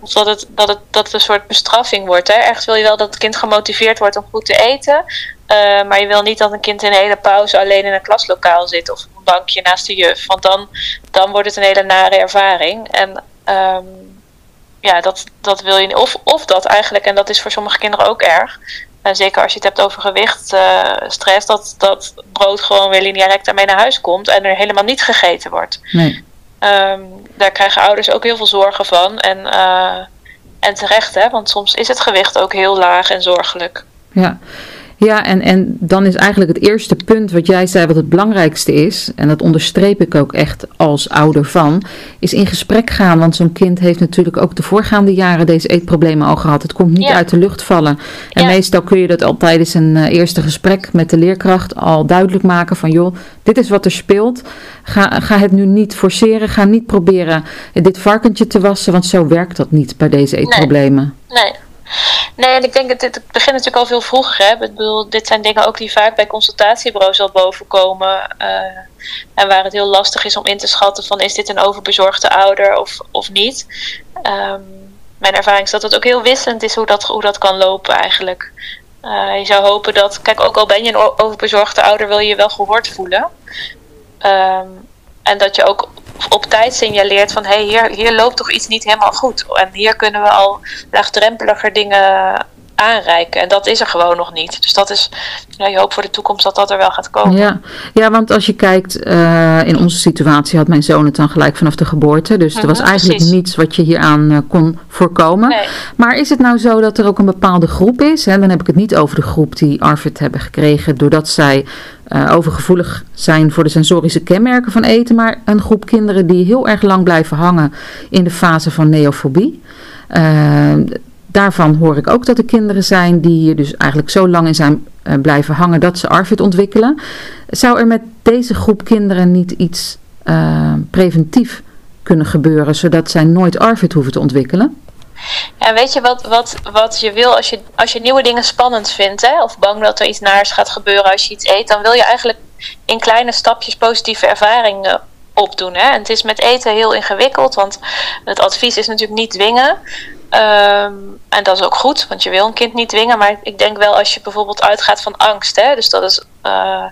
of dat het, dat, het, dat het een soort bestraffing wordt. Hè? Ergens wil je wel dat het kind gemotiveerd wordt om goed te eten. Uh, maar je wil niet dat een kind in een hele pauze alleen in een klaslokaal zit of op een bankje naast de juf. Want dan, dan wordt het een hele nare ervaring. En um, ja, dat, dat wil je Of, of dat eigenlijk, en dat is voor sommige kinderen ook erg. En zeker als je het hebt over gewicht, uh, stress, dat, dat brood gewoon weer lineair daarmee naar huis komt en er helemaal niet gegeten wordt. Nee. Um, daar krijgen ouders ook heel veel zorgen van. En, uh, en terecht, hè, want soms is het gewicht ook heel laag en zorgelijk. Ja. Ja, en, en dan is eigenlijk het eerste punt wat jij zei, wat het belangrijkste is, en dat onderstreep ik ook echt als ouder van, is in gesprek gaan. Want zo'n kind heeft natuurlijk ook de voorgaande jaren deze eetproblemen al gehad. Het komt niet ja. uit de lucht vallen. En ja. meestal kun je dat al tijdens een uh, eerste gesprek met de leerkracht al duidelijk maken van joh, dit is wat er speelt. Ga, ga het nu niet forceren. Ga niet proberen dit varkentje te wassen, want zo werkt dat niet bij deze eetproblemen. Nee. nee. Nee, en ik denk dat het begint natuurlijk al veel vroeger. Hè? Ik bedoel, dit zijn dingen ook die vaak bij consultatiebureaus al bovenkomen. Uh, en waar het heel lastig is om in te schatten van is dit een overbezorgde ouder of, of niet. Um, mijn ervaring is dat het ook heel wisselend is hoe dat, hoe dat kan lopen eigenlijk. Uh, je zou hopen dat, kijk, ook al ben je een overbezorgde ouder, wil je je wel gehoord voelen. Um, en dat je ook op tijd signaleert van hé, hey, hier, hier loopt toch iets niet helemaal goed. En hier kunnen we al laagdrempeliger dingen aanreiken. En dat is er gewoon nog niet. Dus dat is, nou, je hoopt voor de toekomst dat dat er wel gaat komen. Ja, ja want als je kijkt, uh, in onze situatie had mijn zoon het dan gelijk vanaf de geboorte. Dus er was mhm, eigenlijk niets wat je hieraan uh, kon voorkomen. Nee. Maar is het nou zo dat er ook een bepaalde groep is? Hè? Dan heb ik het niet over de groep die ARFID hebben gekregen doordat zij uh, overgevoelig zijn voor de sensorische kenmerken van eten, maar een groep kinderen die heel erg lang blijven hangen in de fase van neofobie. Uh, daarvan hoor ik ook dat er kinderen zijn die hier dus eigenlijk zo lang in zijn uh, blijven hangen dat ze ARFID ontwikkelen. Zou er met deze groep kinderen niet iets preventief kunnen gebeuren, zodat zij nooit ARFID hoeven te ontwikkelen? Ja, weet je wat, wat, wat je wil als je, als je nieuwe dingen spannend vindt, hè, of bang dat er iets naars gaat gebeuren als je iets eet, dan wil je eigenlijk in kleine stapjes positieve ervaringen opdoen. Hè? En het is met eten heel ingewikkeld, want het advies is natuurlijk niet dwingen. Um, en dat is ook goed, want je wil een kind niet dwingen. Maar ik denk wel als je bijvoorbeeld uitgaat van angst, hè, dus dat is uh,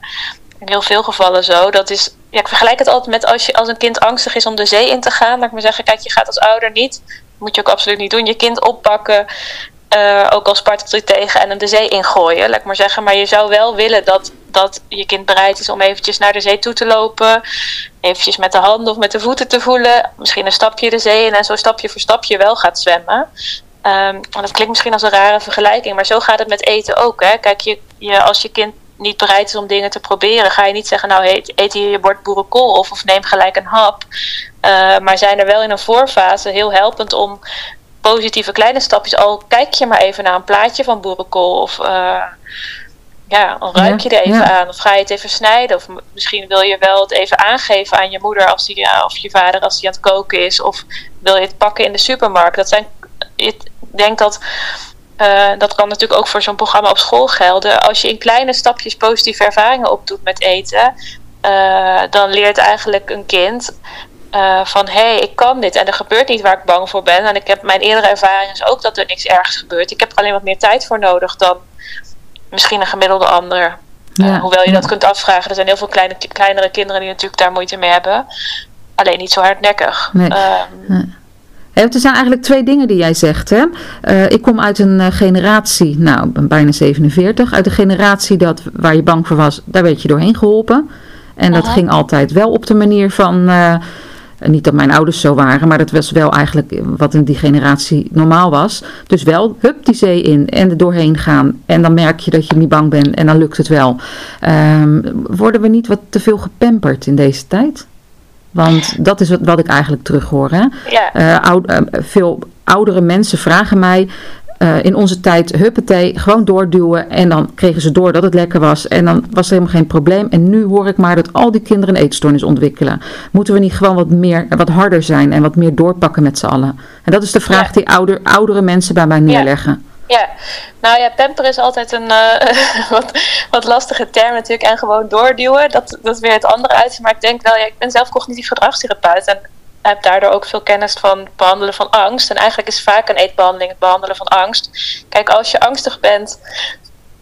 in heel veel gevallen zo. Dat is, ja, ik vergelijk het altijd met als, je, als een kind angstig is om de zee in te gaan. Dat ik maar zeggen, kijk, je gaat als ouder niet moet je ook absoluut niet doen. Je kind oppakken, uh, ook al spartelt tegen en hem de zee ingooien, laat ik maar zeggen. Maar je zou wel willen dat, dat je kind bereid is om eventjes naar de zee toe te lopen. Eventjes met de handen of met de voeten te voelen. Misschien een stapje de zee in en zo stapje voor stapje wel gaat zwemmen. Um, dat klinkt misschien als een rare vergelijking, maar zo gaat het met eten ook. Hè? Kijk, je, je, als je kind niet bereid is om dingen te proberen, ga je niet zeggen, nou eet, eet hier je bord boerenkool of, of neem gelijk een hap. Uh, maar zijn er wel in een voorfase heel helpend om positieve kleine stapjes, al kijk je maar even naar een plaatje van boerenkool of uh, ja, dan ruik je er even aan. Of ga je het even snijden? Of misschien wil je wel het even aangeven aan je moeder als die, ja, of je vader als die aan het koken is. Of wil je het pakken in de supermarkt. Dat zijn, ik denk dat uh, dat kan natuurlijk ook voor zo'n programma op school gelden. Als je in kleine stapjes positieve ervaringen opdoet met eten, uh, dan leert eigenlijk een kind uh, van hé, hey, ik kan dit en er gebeurt niet waar ik bang voor ben. En ik heb mijn eerdere ervaring is ook dat er niks ergs gebeurt. Ik heb er alleen wat meer tijd voor nodig dan misschien een gemiddelde ander. Ja, hoewel je dat kunt afvragen. Er zijn heel veel kleine, kleinere kinderen die natuurlijk daar moeite mee hebben. Alleen niet zo hardnekkig. Nee. Um, er zijn eigenlijk twee dingen die jij zegt. Hè? Uh, ik kom uit een uh, generatie, nou, bijna 47, uit een generatie dat, waar je bang voor was, daar werd je doorheen geholpen. En dat ging altijd wel op de manier van, uh, niet dat mijn ouders zo waren, maar dat was wel eigenlijk wat in die generatie normaal was. Dus wel, hup, die zee in en er doorheen gaan. En dan merk je dat je niet bang bent en dan lukt het wel. Um, worden we niet wat te veel gepamperd in deze tijd? Want dat is wat, wat ik eigenlijk terughoor. Hè? Ja. Oud, uh, veel oudere mensen vragen mij uh, in onze tijd huppatee, gewoon doorduwen. En dan kregen ze door dat het lekker was. En dan was er helemaal geen probleem. En nu hoor ik maar dat al die kinderen een eetstoornis ontwikkelen. Moeten we niet gewoon wat, meer, wat harder zijn en wat meer doorpakken met z'n allen? En dat is de vraag ja. die ouder, oudere mensen bij mij neerleggen. Ja. Ja, nou ja, pamper is altijd een uh, wat, wat lastige term natuurlijk. En gewoon doorduwen, dat, dat is weer het andere uit. Maar ik denk wel, ja, ik ben zelf cognitief gedragstherapeut. En heb daardoor ook veel kennis van het behandelen van angst. En eigenlijk is vaak een eetbehandeling het behandelen van angst. Kijk, als je angstig bent.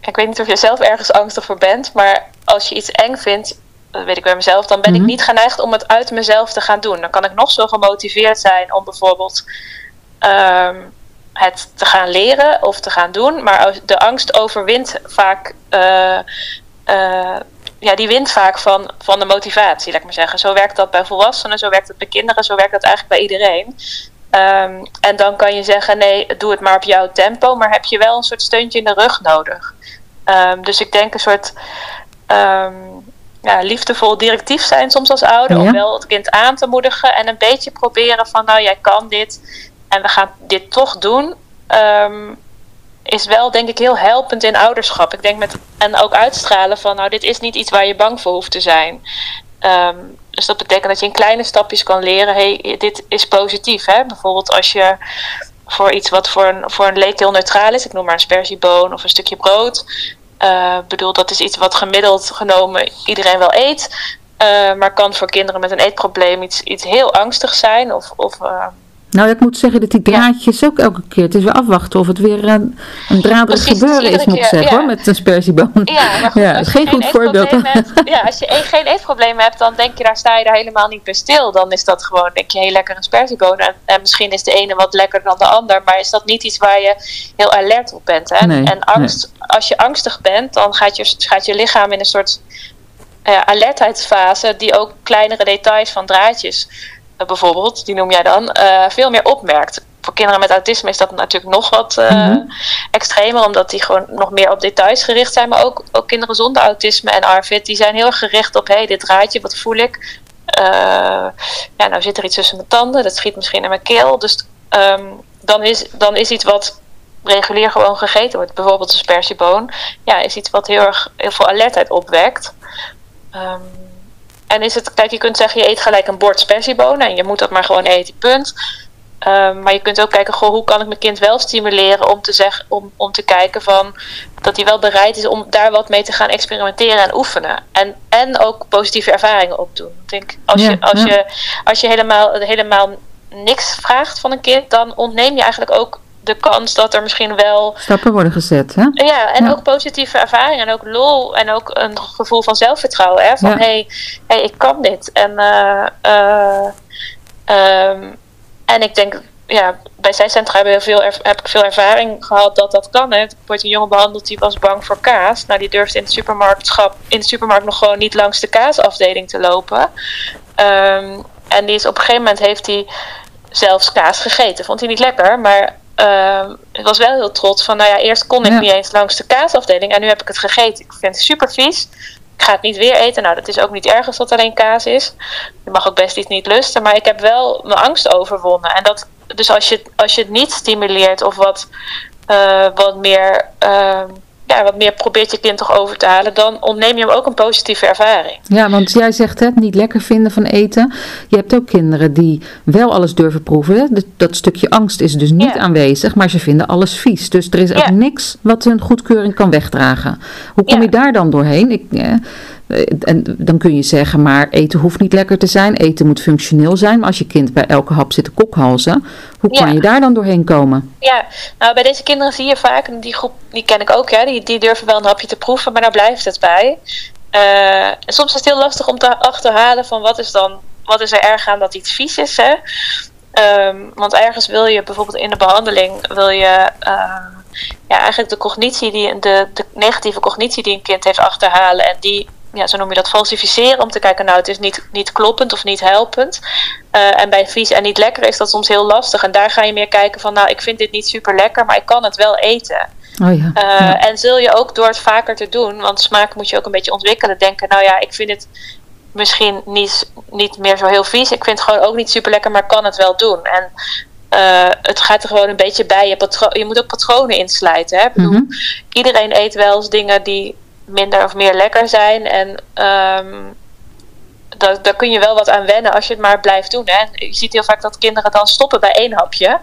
Ik weet niet of je zelf ergens angstig voor bent. Maar als je iets eng vindt, dat weet ik bij mezelf, dan ben mm -hmm. ik niet geneigd om het uit mezelf te gaan doen. Dan kan ik nog zo gemotiveerd zijn om bijvoorbeeld. Um, het te gaan leren of te gaan doen. Maar de angst overwint vaak. Uh, uh, ja, die wint vaak van, van de motivatie, laat ik maar zeggen. Zo werkt dat bij volwassenen, zo werkt het bij kinderen, zo werkt dat eigenlijk bij iedereen. Um, en dan kan je zeggen: nee, doe het maar op jouw tempo, maar heb je wel een soort steuntje in de rug nodig. Um, dus ik denk een soort. Um, ja, liefdevol directief zijn soms als ouder. Ja. Om wel het kind aan te moedigen en een beetje proberen van nou jij kan dit en we gaan dit toch doen, um, is wel denk ik heel helpend in ouderschap. Ik denk met en ook uitstralen van nou dit is niet iets waar je bang voor hoeft te zijn. Um, dus dat betekent dat je in kleine stapjes kan leren, hey, dit is positief. Hè? Bijvoorbeeld als je voor iets wat voor een, voor een leek heel neutraal is. Ik noem maar een sperzieboon of een stukje brood. Ik bedoel, dat is iets wat gemiddeld genomen iedereen wel eet. maar kan voor kinderen met een eetprobleem iets, iets heel angstig zijn. Of, of nou, ik moet zeggen dat die draadjes ook elke keer. Het is weer afwachten of het weer een, een draadrig gebeuren is, moet ik zeggen, hoor, met een spersieboon. Ja, maar goed, ja, als geen goed voorbeeld. Hebt, ja, als je geen eetprobleem hebt, dan denk je daar sta je daar helemaal niet bij stil. Dan is dat gewoon, denk je, heel lekker een spersieboon. En, en misschien is de ene wat lekkerder dan de ander, maar is dat niet iets waar je heel alert op bent. Hè? Nee, en angst, als je angstig bent, dan gaat je, gaat je lichaam in een soort uh, alertheidsfase die ook kleinere details van draadjes eh, bijvoorbeeld, die noem jij dan, uh, veel meer opmerkt. Voor kinderen met autisme is dat natuurlijk nog wat uh, extremer, omdat die gewoon nog meer op details gericht zijn. Maar ook, ook kinderen zonder autisme en ARFID, die zijn heel erg gericht op: hé, hey, dit draadje, wat voel ik? ja, nou zit er iets tussen mijn tanden, dat schiet misschien in mijn keel. Dus um, dan, is, dan is iets wat regulier gewoon gegeten wordt, bijvoorbeeld een spersieboon, ja, is iets wat heel erg heel veel alertheid opwekt. Um, en is het, kijk, je kunt zeggen, je eet gelijk een bord spersiebonen en je moet dat maar gewoon eten, punt. Um, maar je kunt ook kijken, goh, hoe kan ik mijn kind wel stimuleren om te, zeggen, om, om te kijken van dat hij wel bereid is om daar wat mee te gaan experimenteren en oefenen. En, en ook positieve ervaringen opdoen. Ik denk, als, je, als, je, als je helemaal, helemaal niks vraagt van een kind, dan ontneem je eigenlijk ook de kans dat er misschien wel. Stappen worden gezet, hè? Ja, en ook positieve ervaringen en ook lol en ook een gevoel van zelfvertrouwen. Hè? Van hé, hey, hey, ik kan dit. En, uh, uh, um, en ik denk, ja, bij zijcentra heb, veel heb ik veel ervaring gehad dat dat kan. Hè. Ik word een jongen behandeld die was bang voor kaas. Nou, die durfde in de, supermarktschap, in de supermarkt nog gewoon niet langs de kaasafdeling te lopen. Um, en die is op een gegeven moment heeft hij zelfs kaas gegeten. Vond hij niet lekker, maar uh, ik was wel heel trots van, nou ja, eerst kon ik niet eens langs de kaasafdeling en nu heb ik het gegeten. Ik vind het super vies. Ik ga het niet weer eten. Nou, dat is ook niet erg als dat alleen kaas is. Je mag ook best iets niet lusten, maar ik heb wel mijn angst overwonnen. En dat, dus als je, als je het niet stimuleert of wat, uh, wat meer. Uh, ja, wat meer probeert je kind toch over te halen, dan ontneem je hem ook een positieve ervaring. Ja, want jij zegt het niet lekker vinden van eten. Je hebt ook kinderen die wel alles durven proeven. Dat, stukje angst is dus niet aanwezig, maar ze vinden alles vies. Dus er is ook niks wat hun goedkeuring kan wegdragen. Hoe kom je daar dan doorheen? Ik, eh, en dan kun je zeggen, maar eten hoeft niet lekker te zijn. Eten moet functioneel zijn. Maar als je kind bij elke hap zit te kokhalzen, hoe kan je daar dan doorheen komen? Ja, nou bij deze kinderen zie je vaak, en die groep die ken ik ook, ja, die, die durven wel een hapje te proeven, maar daar blijft het bij. Uh, soms is het heel lastig om te achterhalen van wat is dan, wat is er erg aan dat iets vies is. Hè? Um, want ergens wil je bijvoorbeeld in de behandeling, wil je uh, ja, eigenlijk de cognitie, die, de, de negatieve cognitie die een kind heeft achterhalen en die ja, zo noem je dat, falsificeren. Om te kijken, nou, het is niet, niet kloppend of niet helpend. Uh, en bij vies en niet lekker is dat soms heel lastig. En daar ga je meer kijken van, nou, ik vind dit niet super lekker, maar ik kan het wel eten. Oh ja, uh, ja. En zul je ook door het vaker te doen, want smaak moet je ook een beetje ontwikkelen, denken, nou ja, ik vind het misschien niet, niet meer zo heel vies. Ik vind het gewoon ook niet super lekker, maar kan het wel doen. En uh, het gaat er gewoon een beetje bij. Je, je moet ook patronen insluiten. Hè? Bedoel, mm -hmm. Iedereen eet wel eens dingen die minder of meer lekker zijn. En um, daar, daar kun je wel wat aan wennen als je het maar blijft doen. Hè. Je ziet heel vaak dat kinderen dan stoppen bij één hapje.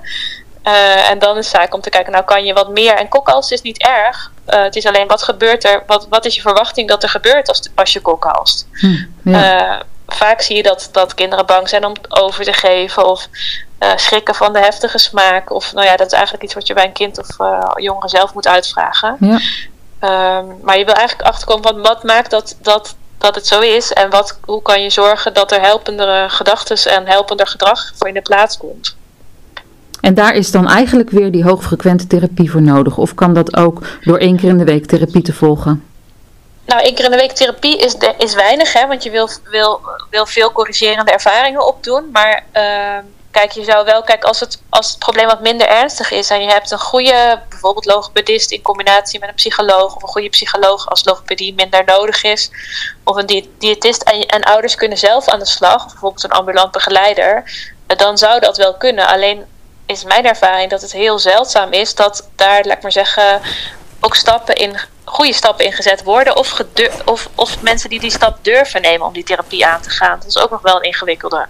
Uh, en dan is het zaak om te kijken, nou kan je wat meer. En kokhals is niet erg. Uh, het is alleen wat gebeurt er, wat, wat is je verwachting dat er gebeurt als, als je kokhalst. Hm, ja. uh, vaak zie je dat, dat kinderen bang zijn om over te geven of schrikken van de heftige smaak. Of nou ja, dat is eigenlijk iets wat je bij een kind of jongere zelf moet uitvragen. Ja. Um, maar je wil eigenlijk achterkomen van wat maakt dat, dat, dat het zo is en wat, hoe kan je zorgen dat er helpendere gedachten en helpender gedrag voor in de plaats komt. En daar is dan eigenlijk weer die hoogfrequente therapie voor nodig? Of kan dat ook door één keer in de week therapie te volgen? Nou, één keer in de week therapie is, de, is weinig, hè, want je wil, wil, wil veel corrigerende ervaringen opdoen. Maar uh, Kijk, je zou wel, kijk, als het, als het probleem wat minder ernstig is en je hebt een goede, bijvoorbeeld logopedist in combinatie met een psycholoog, of een goede psycholoog als logopedie minder nodig is, of een diëtist en, en ouders kunnen zelf aan de slag, bijvoorbeeld een ambulant begeleider, dan zou dat wel kunnen. Alleen is mijn ervaring dat het heel zeldzaam is dat daar, laat ik maar zeggen, ook stappen in, goede stappen in gezet worden, of, of, of mensen die die stap durven nemen om die therapie aan te gaan. Dat is ook nog wel een ingewikkelde.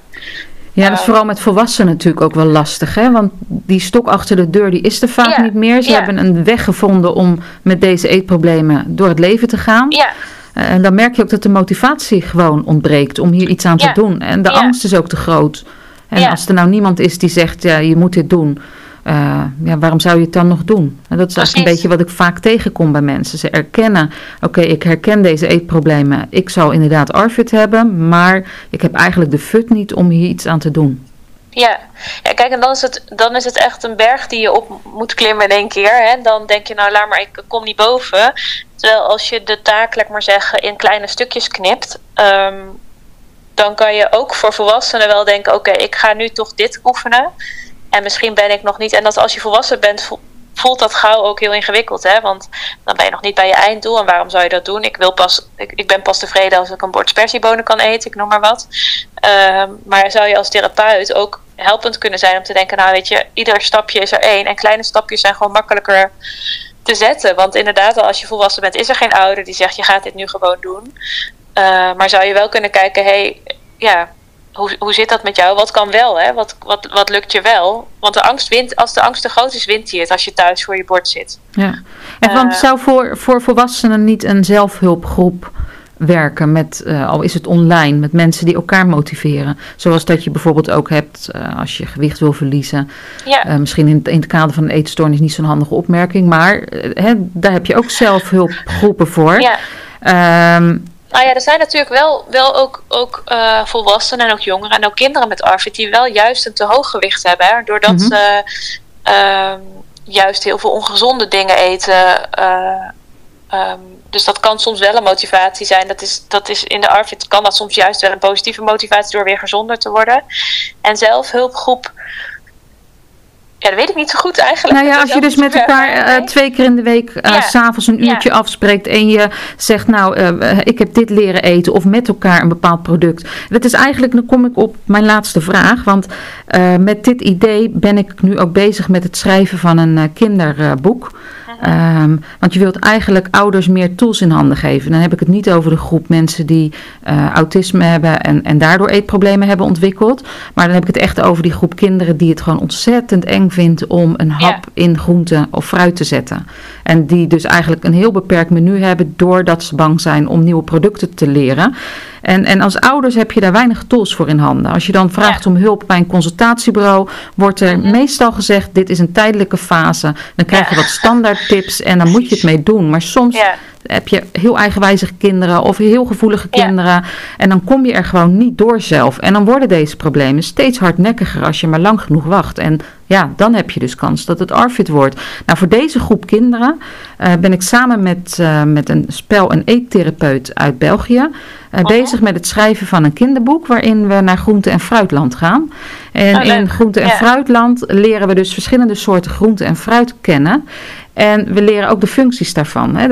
Ja, dat is vooral met volwassenen natuurlijk ook wel lastig, hè? Want die stok achter de deur, die is er vaak niet meer. Ze hebben een weg gevonden om met deze eetproblemen door het leven te gaan. Ja. En dan merk je ook dat de motivatie gewoon ontbreekt om hier iets aan te doen. En de angst is ook te groot. En als er nou niemand is die zegt, ja, je moet dit doen, uh, ja, waarom zou je het dan nog doen? En dat is eigenlijk een beetje wat ik vaak tegenkom bij mensen. Ze erkennen, oké, ik herken deze eetproblemen. Ik zou inderdaad ARFID hebben, maar ik heb eigenlijk de fut niet om hier iets aan te doen. Ja. ja, kijk, en dan is, het, dan is het echt een berg die je op moet klimmen in één keer. Hè? Dan denk je, nou laat maar, ik kom niet boven. Terwijl als je de taak, laat maar zeggen, in kleine stukjes knipt... Um, dan kan je ook voor volwassenen wel denken: oké, ik ga nu toch dit oefenen. En misschien ben ik nog niet. En dat als je volwassen bent, voelt dat gauw ook heel ingewikkeld. Hè? Want dan ben je nog niet bij je einddoel. En waarom zou je dat doen? Ik, wil pas, ik, ik ben pas tevreden als ik een bord spersiebonen kan eten, ik noem maar wat. Uh, maar zou je als therapeut ook helpend kunnen zijn om te denken: nou, weet je, ieder stapje is er één. En kleine stapjes zijn gewoon makkelijker te zetten. Want inderdaad, als je volwassen bent, is er geen ouder die zegt: je gaat dit nu gewoon doen. Uh, maar zou je wel kunnen kijken: hey, ja hoe, hoe zit dat met jou? Wat kan wel? Hè? Wat, wat, wat lukt je wel? Want de angst wint, als de angst te groot is, wint hij het als je thuis voor je bord zit. Ja. En want uh, zou voor, voor volwassenen niet een zelfhulpgroep werken met, uh, al is het online, met mensen die elkaar motiveren? Zoals dat je bijvoorbeeld ook hebt uh, als je gewicht wil verliezen. Ja. misschien in, in het kader van een eetstoornis niet zo'n handige opmerking, maar hè, daar heb je ook zelfhulpgroepen voor. Ja. Um, nou ja, er zijn natuurlijk wel, wel ook, ook uh, volwassenen en ook jongeren en ook kinderen met ARFID die wel juist een te hoog gewicht hebben. Hè, doordat mm -hmm. ze uh, juist heel veel ongezonde dingen eten. Uh, um, dus dat kan soms wel een motivatie zijn. Dat is, dat is in de ARFID kan dat soms juist wel een positieve motivatie door weer gezonder te worden. En zelfhulpgroep ja, dat weet ik niet zo goed eigenlijk. Nou ja, als je dus met elkaar uh, twee keer in de week uh, ja. s'avonds een uurtje ja. afspreekt en je zegt, nou, uh, ik heb dit leren eten of met elkaar een bepaald product. Dat is eigenlijk, dan kom ik op mijn laatste vraag, want met dit idee ben ik nu ook bezig met het schrijven van een kinderboek. Um, want je wilt eigenlijk ouders meer tools in handen geven. Dan heb ik het niet over de groep mensen die uh, autisme hebben en, en daardoor eetproblemen hebben ontwikkeld. Maar dan heb ik het echt over die groep kinderen die het gewoon ontzettend eng vindt om een hap ja. in groente of fruit te zetten. En die dus eigenlijk een heel beperkt menu hebben doordat ze bang zijn om nieuwe producten te leren. En, en als ouders heb je daar weinig tools voor in handen. Als je dan vraagt ja. om hulp bij een consultatiebureau, wordt er mm -hmm. meestal gezegd: dit is een tijdelijke fase. Dan krijg je wat standaard tips en dan moet je het mee doen. Maar soms. Heb je heel eigenwijzige kinderen of heel gevoelige kinderen. En dan kom je er gewoon niet door zelf. En dan worden deze problemen steeds hardnekkiger als je maar lang genoeg wacht. En ja, dan heb je dus kans dat het ARFID wordt. Nou, voor deze groep kinderen uh, ben ik samen met, uh, met een spel- en eettherapeut uit België uh, oh. bezig met het schrijven van een kinderboek waarin we naar groente- en fruitland gaan. En oh, in groente- en ja. fruitland leren we dus verschillende soorten groente en fruit kennen. En we leren ook de functies daarvan. Hè.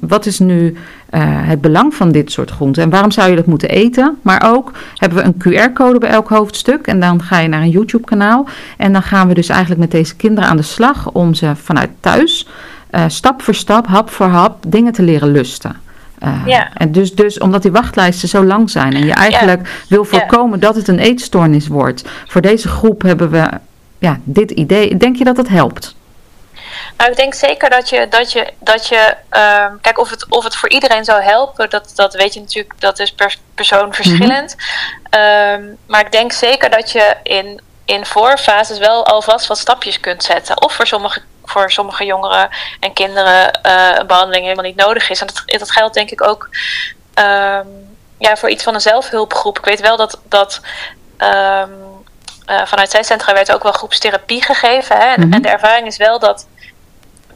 Wat is nu uh, het belang van dit soort groenten en waarom zou je dat moeten eten? Maar ook hebben we een QR-code bij elk hoofdstuk en dan ga je naar een YouTube-kanaal. En dan gaan we dus eigenlijk met deze kinderen aan de slag om ze vanuit thuis uh, stap voor stap, hap voor hap dingen te leren lusten. Uh, ja. En dus, dus omdat die wachtlijsten zo lang zijn en je eigenlijk ja. wil voorkomen ja. dat het een eetstoornis wordt. Voor deze groep hebben we ja, dit idee. Denk je dat het helpt? Nou, ik denk zeker dat je, dat je, dat je uh, kijk, of het, of het voor iedereen zou helpen, dat, dat weet je natuurlijk, dat is per persoon verschillend. Mm -hmm. um, maar ik denk zeker dat je in, in voorfases wel alvast wat stapjes kunt zetten. Of voor sommige, voor sommige jongeren en kinderen uh, een behandeling helemaal niet nodig is. En dat, dat geldt denk ik ook um, ja, voor iets van een zelfhulpgroep. Ik weet wel dat. dat um, uh, vanuit zijn centra werd ook wel groepstherapie gegeven. Hè? En, mm -hmm. en de ervaring is wel dat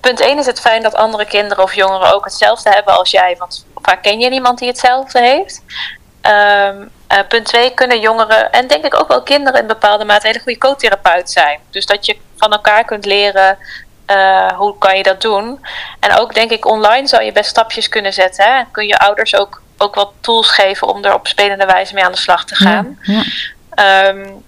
punt 1 is het fijn dat andere kinderen of jongeren ook hetzelfde hebben als jij. Want vaak ken je niemand die hetzelfde heeft. Um, uh, punt 2 kunnen jongeren en denk ik ook wel kinderen in bepaalde mate hele goede co-therapeut zijn. Dus dat je van elkaar kunt leren uh, hoe kan je dat doen. En ook denk ik online zou je best stapjes kunnen zetten. Hè? Kun je ouders ook, ook wat tools geven om er op spelende wijze mee aan de slag te gaan. Ja, ja. Um,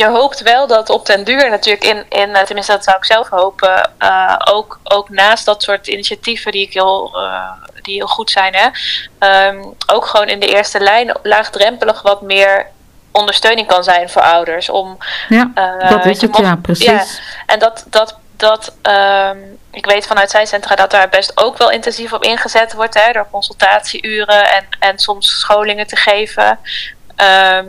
je hoopt wel dat op den duur natuurlijk in, in tenminste dat zou ik zelf hopen, uh, ook, ook naast dat soort initiatieven die ik heel, uh, die heel goed zijn, hè, um, ook gewoon in de eerste lijn laagdrempelig wat meer ondersteuning kan zijn voor ouders. Om, ja, dat is het, ja, precies. Ja, en dat, dat, dat ehm, ik weet vanuit zijn centra dat daar best ook wel intensief op ingezet wordt. Hè, door consultatieuren en, en soms scholingen te geven. Ehm,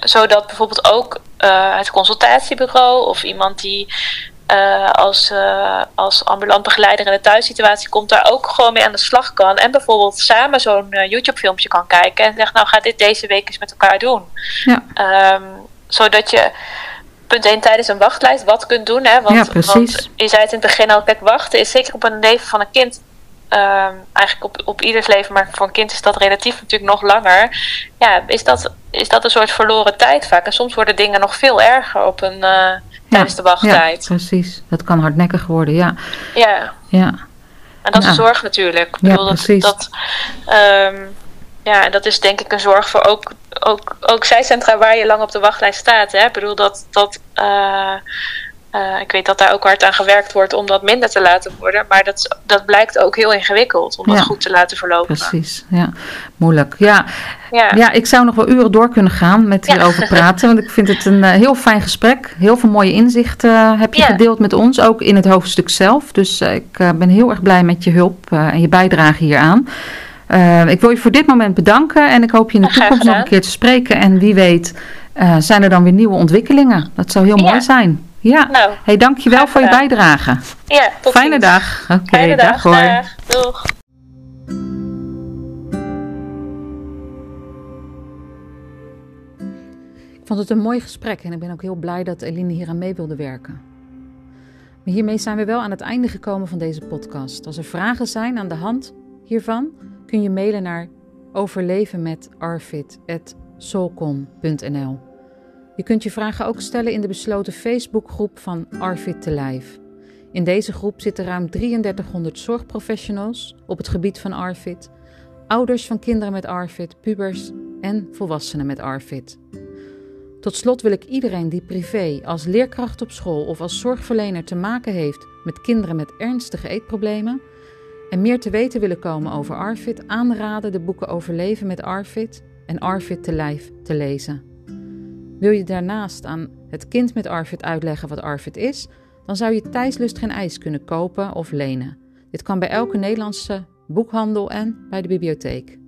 zodat bijvoorbeeld ook uh, het consultatiebureau of iemand die uh, als, uh, als ambulant begeleider in de thuissituatie komt, daar ook gewoon mee aan de slag kan. En bijvoorbeeld samen zo'n YouTube-filmpje kan kijken en zegt: Nou, ga dit deze week eens met elkaar doen. Ja. Um, zodat je punt 1 tijdens een wachtlijst wat kunt doen. Hè? Want, ja, precies. Want je zei het in het begin al, kijk, wachten is zeker op een leven van een kind. Um, eigenlijk op, op ieders leven, maar voor een kind is dat relatief natuurlijk nog langer. Ja, is dat, is dat een soort verloren tijd vaak. En soms worden dingen nog veel erger op een, uh, tijdens de wachttijd. Ja, precies. Dat kan hardnekkig worden, ja. Ja. ja. En dat is zorg natuurlijk. Ik bedoel, ja, precies. Dat, dat, um, ja, en dat is denk ik een zorg voor ook, ook, ook zijcentra waar je lang op de wachtlijst staat. Hè? Ik bedoel dat. dat uh, uh, ik weet dat daar ook hard aan gewerkt wordt om dat minder te laten worden. Maar dat, dat blijkt ook heel ingewikkeld om dat goed te laten verlopen. Precies, ja. Moeilijk. Ja. ja. Ja. ik zou nog wel uren door kunnen gaan met hierover ja. praten. Want ik vind het een uh, heel fijn gesprek. Heel veel mooie inzichten heb je gedeeld met ons, ook in het hoofdstuk zelf. Dus ik ben heel erg blij met je hulp en je bijdrage hieraan. Ik wil je voor dit moment bedanken en ik hoop je in de toekomst nog een keer te spreken. En wie weet zijn er dan weer nieuwe ontwikkelingen. Dat zou heel mooi zijn. Ja, nou, hey, dankjewel voor je bijdrage. Ja, tot Fijne ziens. dag. Oké, okay, dag, dag hoor. Dag. Doeg. Ik vond het een mooi gesprek en ik ben ook heel blij dat Eline hier aan mee wilde werken. Maar hiermee zijn we wel aan het einde gekomen van deze podcast. Als er vragen zijn aan de hand hiervan, kun je mailen naar overlevenmetarfit.soulcom.nl. Je kunt je vragen ook stellen in de besloten Facebookgroep van Arfit te Lijf. In deze groep zitten ruim 3300 zorgprofessionals op het gebied van Arfit, ouders van kinderen met Arfit, pubers en volwassenen met Arfit. Tot slot wil ik iedereen die privé, als leerkracht op school of als zorgverlener te maken heeft met kinderen met ernstige eetproblemen, en meer te weten willen komen over Arfit, aanraden de boeken Overleven met Arfit en Arfit te lijf te lezen. Wil je daarnaast aan het kind met Arfit uitleggen wat Arfit is, dan zou je Thijslust geen ijs kunnen kopen of lenen. Dit kan bij elke Nederlandse boekhandel en bij de bibliotheek.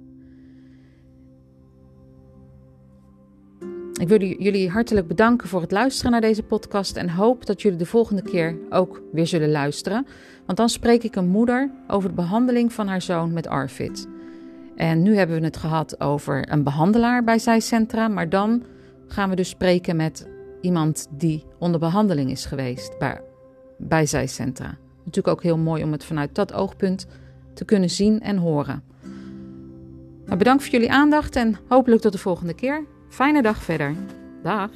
Ik wil jullie hartelijk bedanken voor het luisteren naar deze podcast en hoop dat jullie de volgende keer ook weer zullen luisteren. Want dan spreek ik een moeder over de behandeling van haar zoon met Arfit. En nu hebben we het gehad over een behandelaar bij zijcentra, maar dan gaan we dus spreken met iemand die onder behandeling is geweest bij, bij zijcentra. Natuurlijk ook heel mooi om het vanuit dat oogpunt te kunnen zien en horen. Maar bedankt voor jullie aandacht en hopelijk tot de volgende keer. Fijne dag verder. Dag.